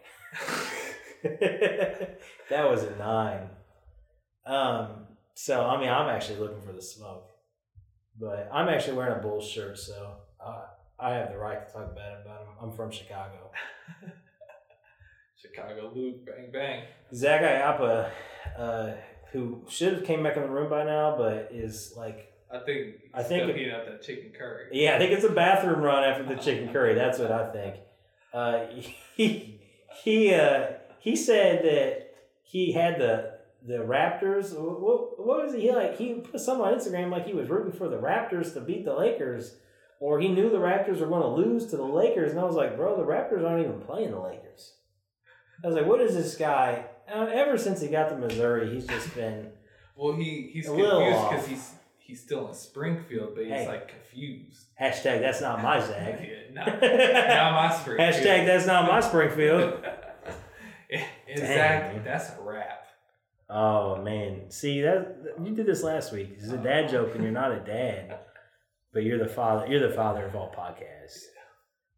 that was a nine. Um, so I mean, I'm actually looking for the smoke, but I'm actually wearing a Bulls shirt, so uh, I have the right to talk bad about him. I'm from Chicago. Chicago Luke, bang bang. Zach Iappa, uh, who should have came back in the room by now, but is like, I think I think it- up that chicken curry. yeah, I think it's a bathroom run after the chicken curry. That's what I think. Uh, he he uh, he said that he had the the Raptors. What, what was he like? He put something on Instagram like he was rooting for the Raptors to beat the Lakers, or he knew the Raptors were going to lose to the Lakers. And I was like, bro, the Raptors aren't even playing the Lakers. I was like, what is this guy? Uh, ever since he got to Missouri, he's just been Well, he he's confused because he's he's still in Springfield, but he's Hey. like confused. hashtag. That's not my Zach. Yeah, not, not my Springfield. Hashtag. That's not my Springfield. and Dang, that's a wrap. Oh man, see that you did this last week. It's a dad joke, and you're not a dad, but you're the father. You're the father of all podcasts.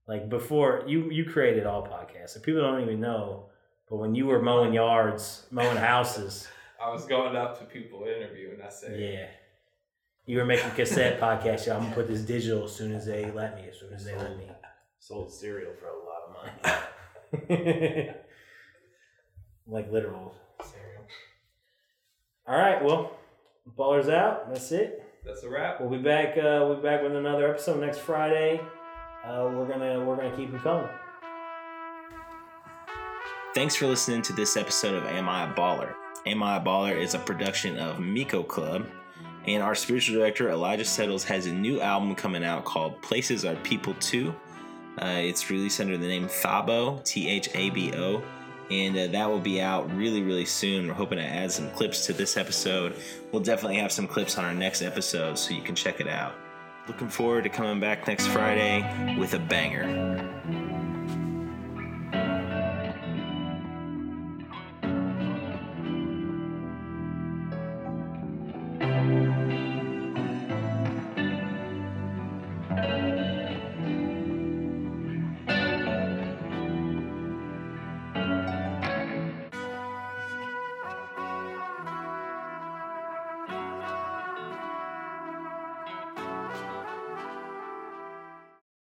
Like before, you you created all podcasts, and people don't even know. But when you were mowing yards, mowing houses, I was going up to people interviewing. and I said, yeah, you were making cassette podcasts. Yeah, I'm gonna put this digital as soon as they let me. As soon as they let me. Sold cereal for a lot of money. like literal cereal. All right, well, ballers out. That's it. "That's a wrap." We'll be back. Uh, we'll be back with another episode next Friday. Uh, we're gonna we're gonna keep them coming. Thanks for listening to this episode of Am I a Baller? Am I a Baller is a production of Miko Club, and our spiritual director Elijah Settles has a new album coming out called Places Are People Too. Uh, it's released under the name Thabo, T H A B O, and uh, that will be out really, really soon. We're hoping to add some clips to this episode. We'll definitely have some clips on our next episode, so you can check it out. Looking forward to coming back next Friday with a banger.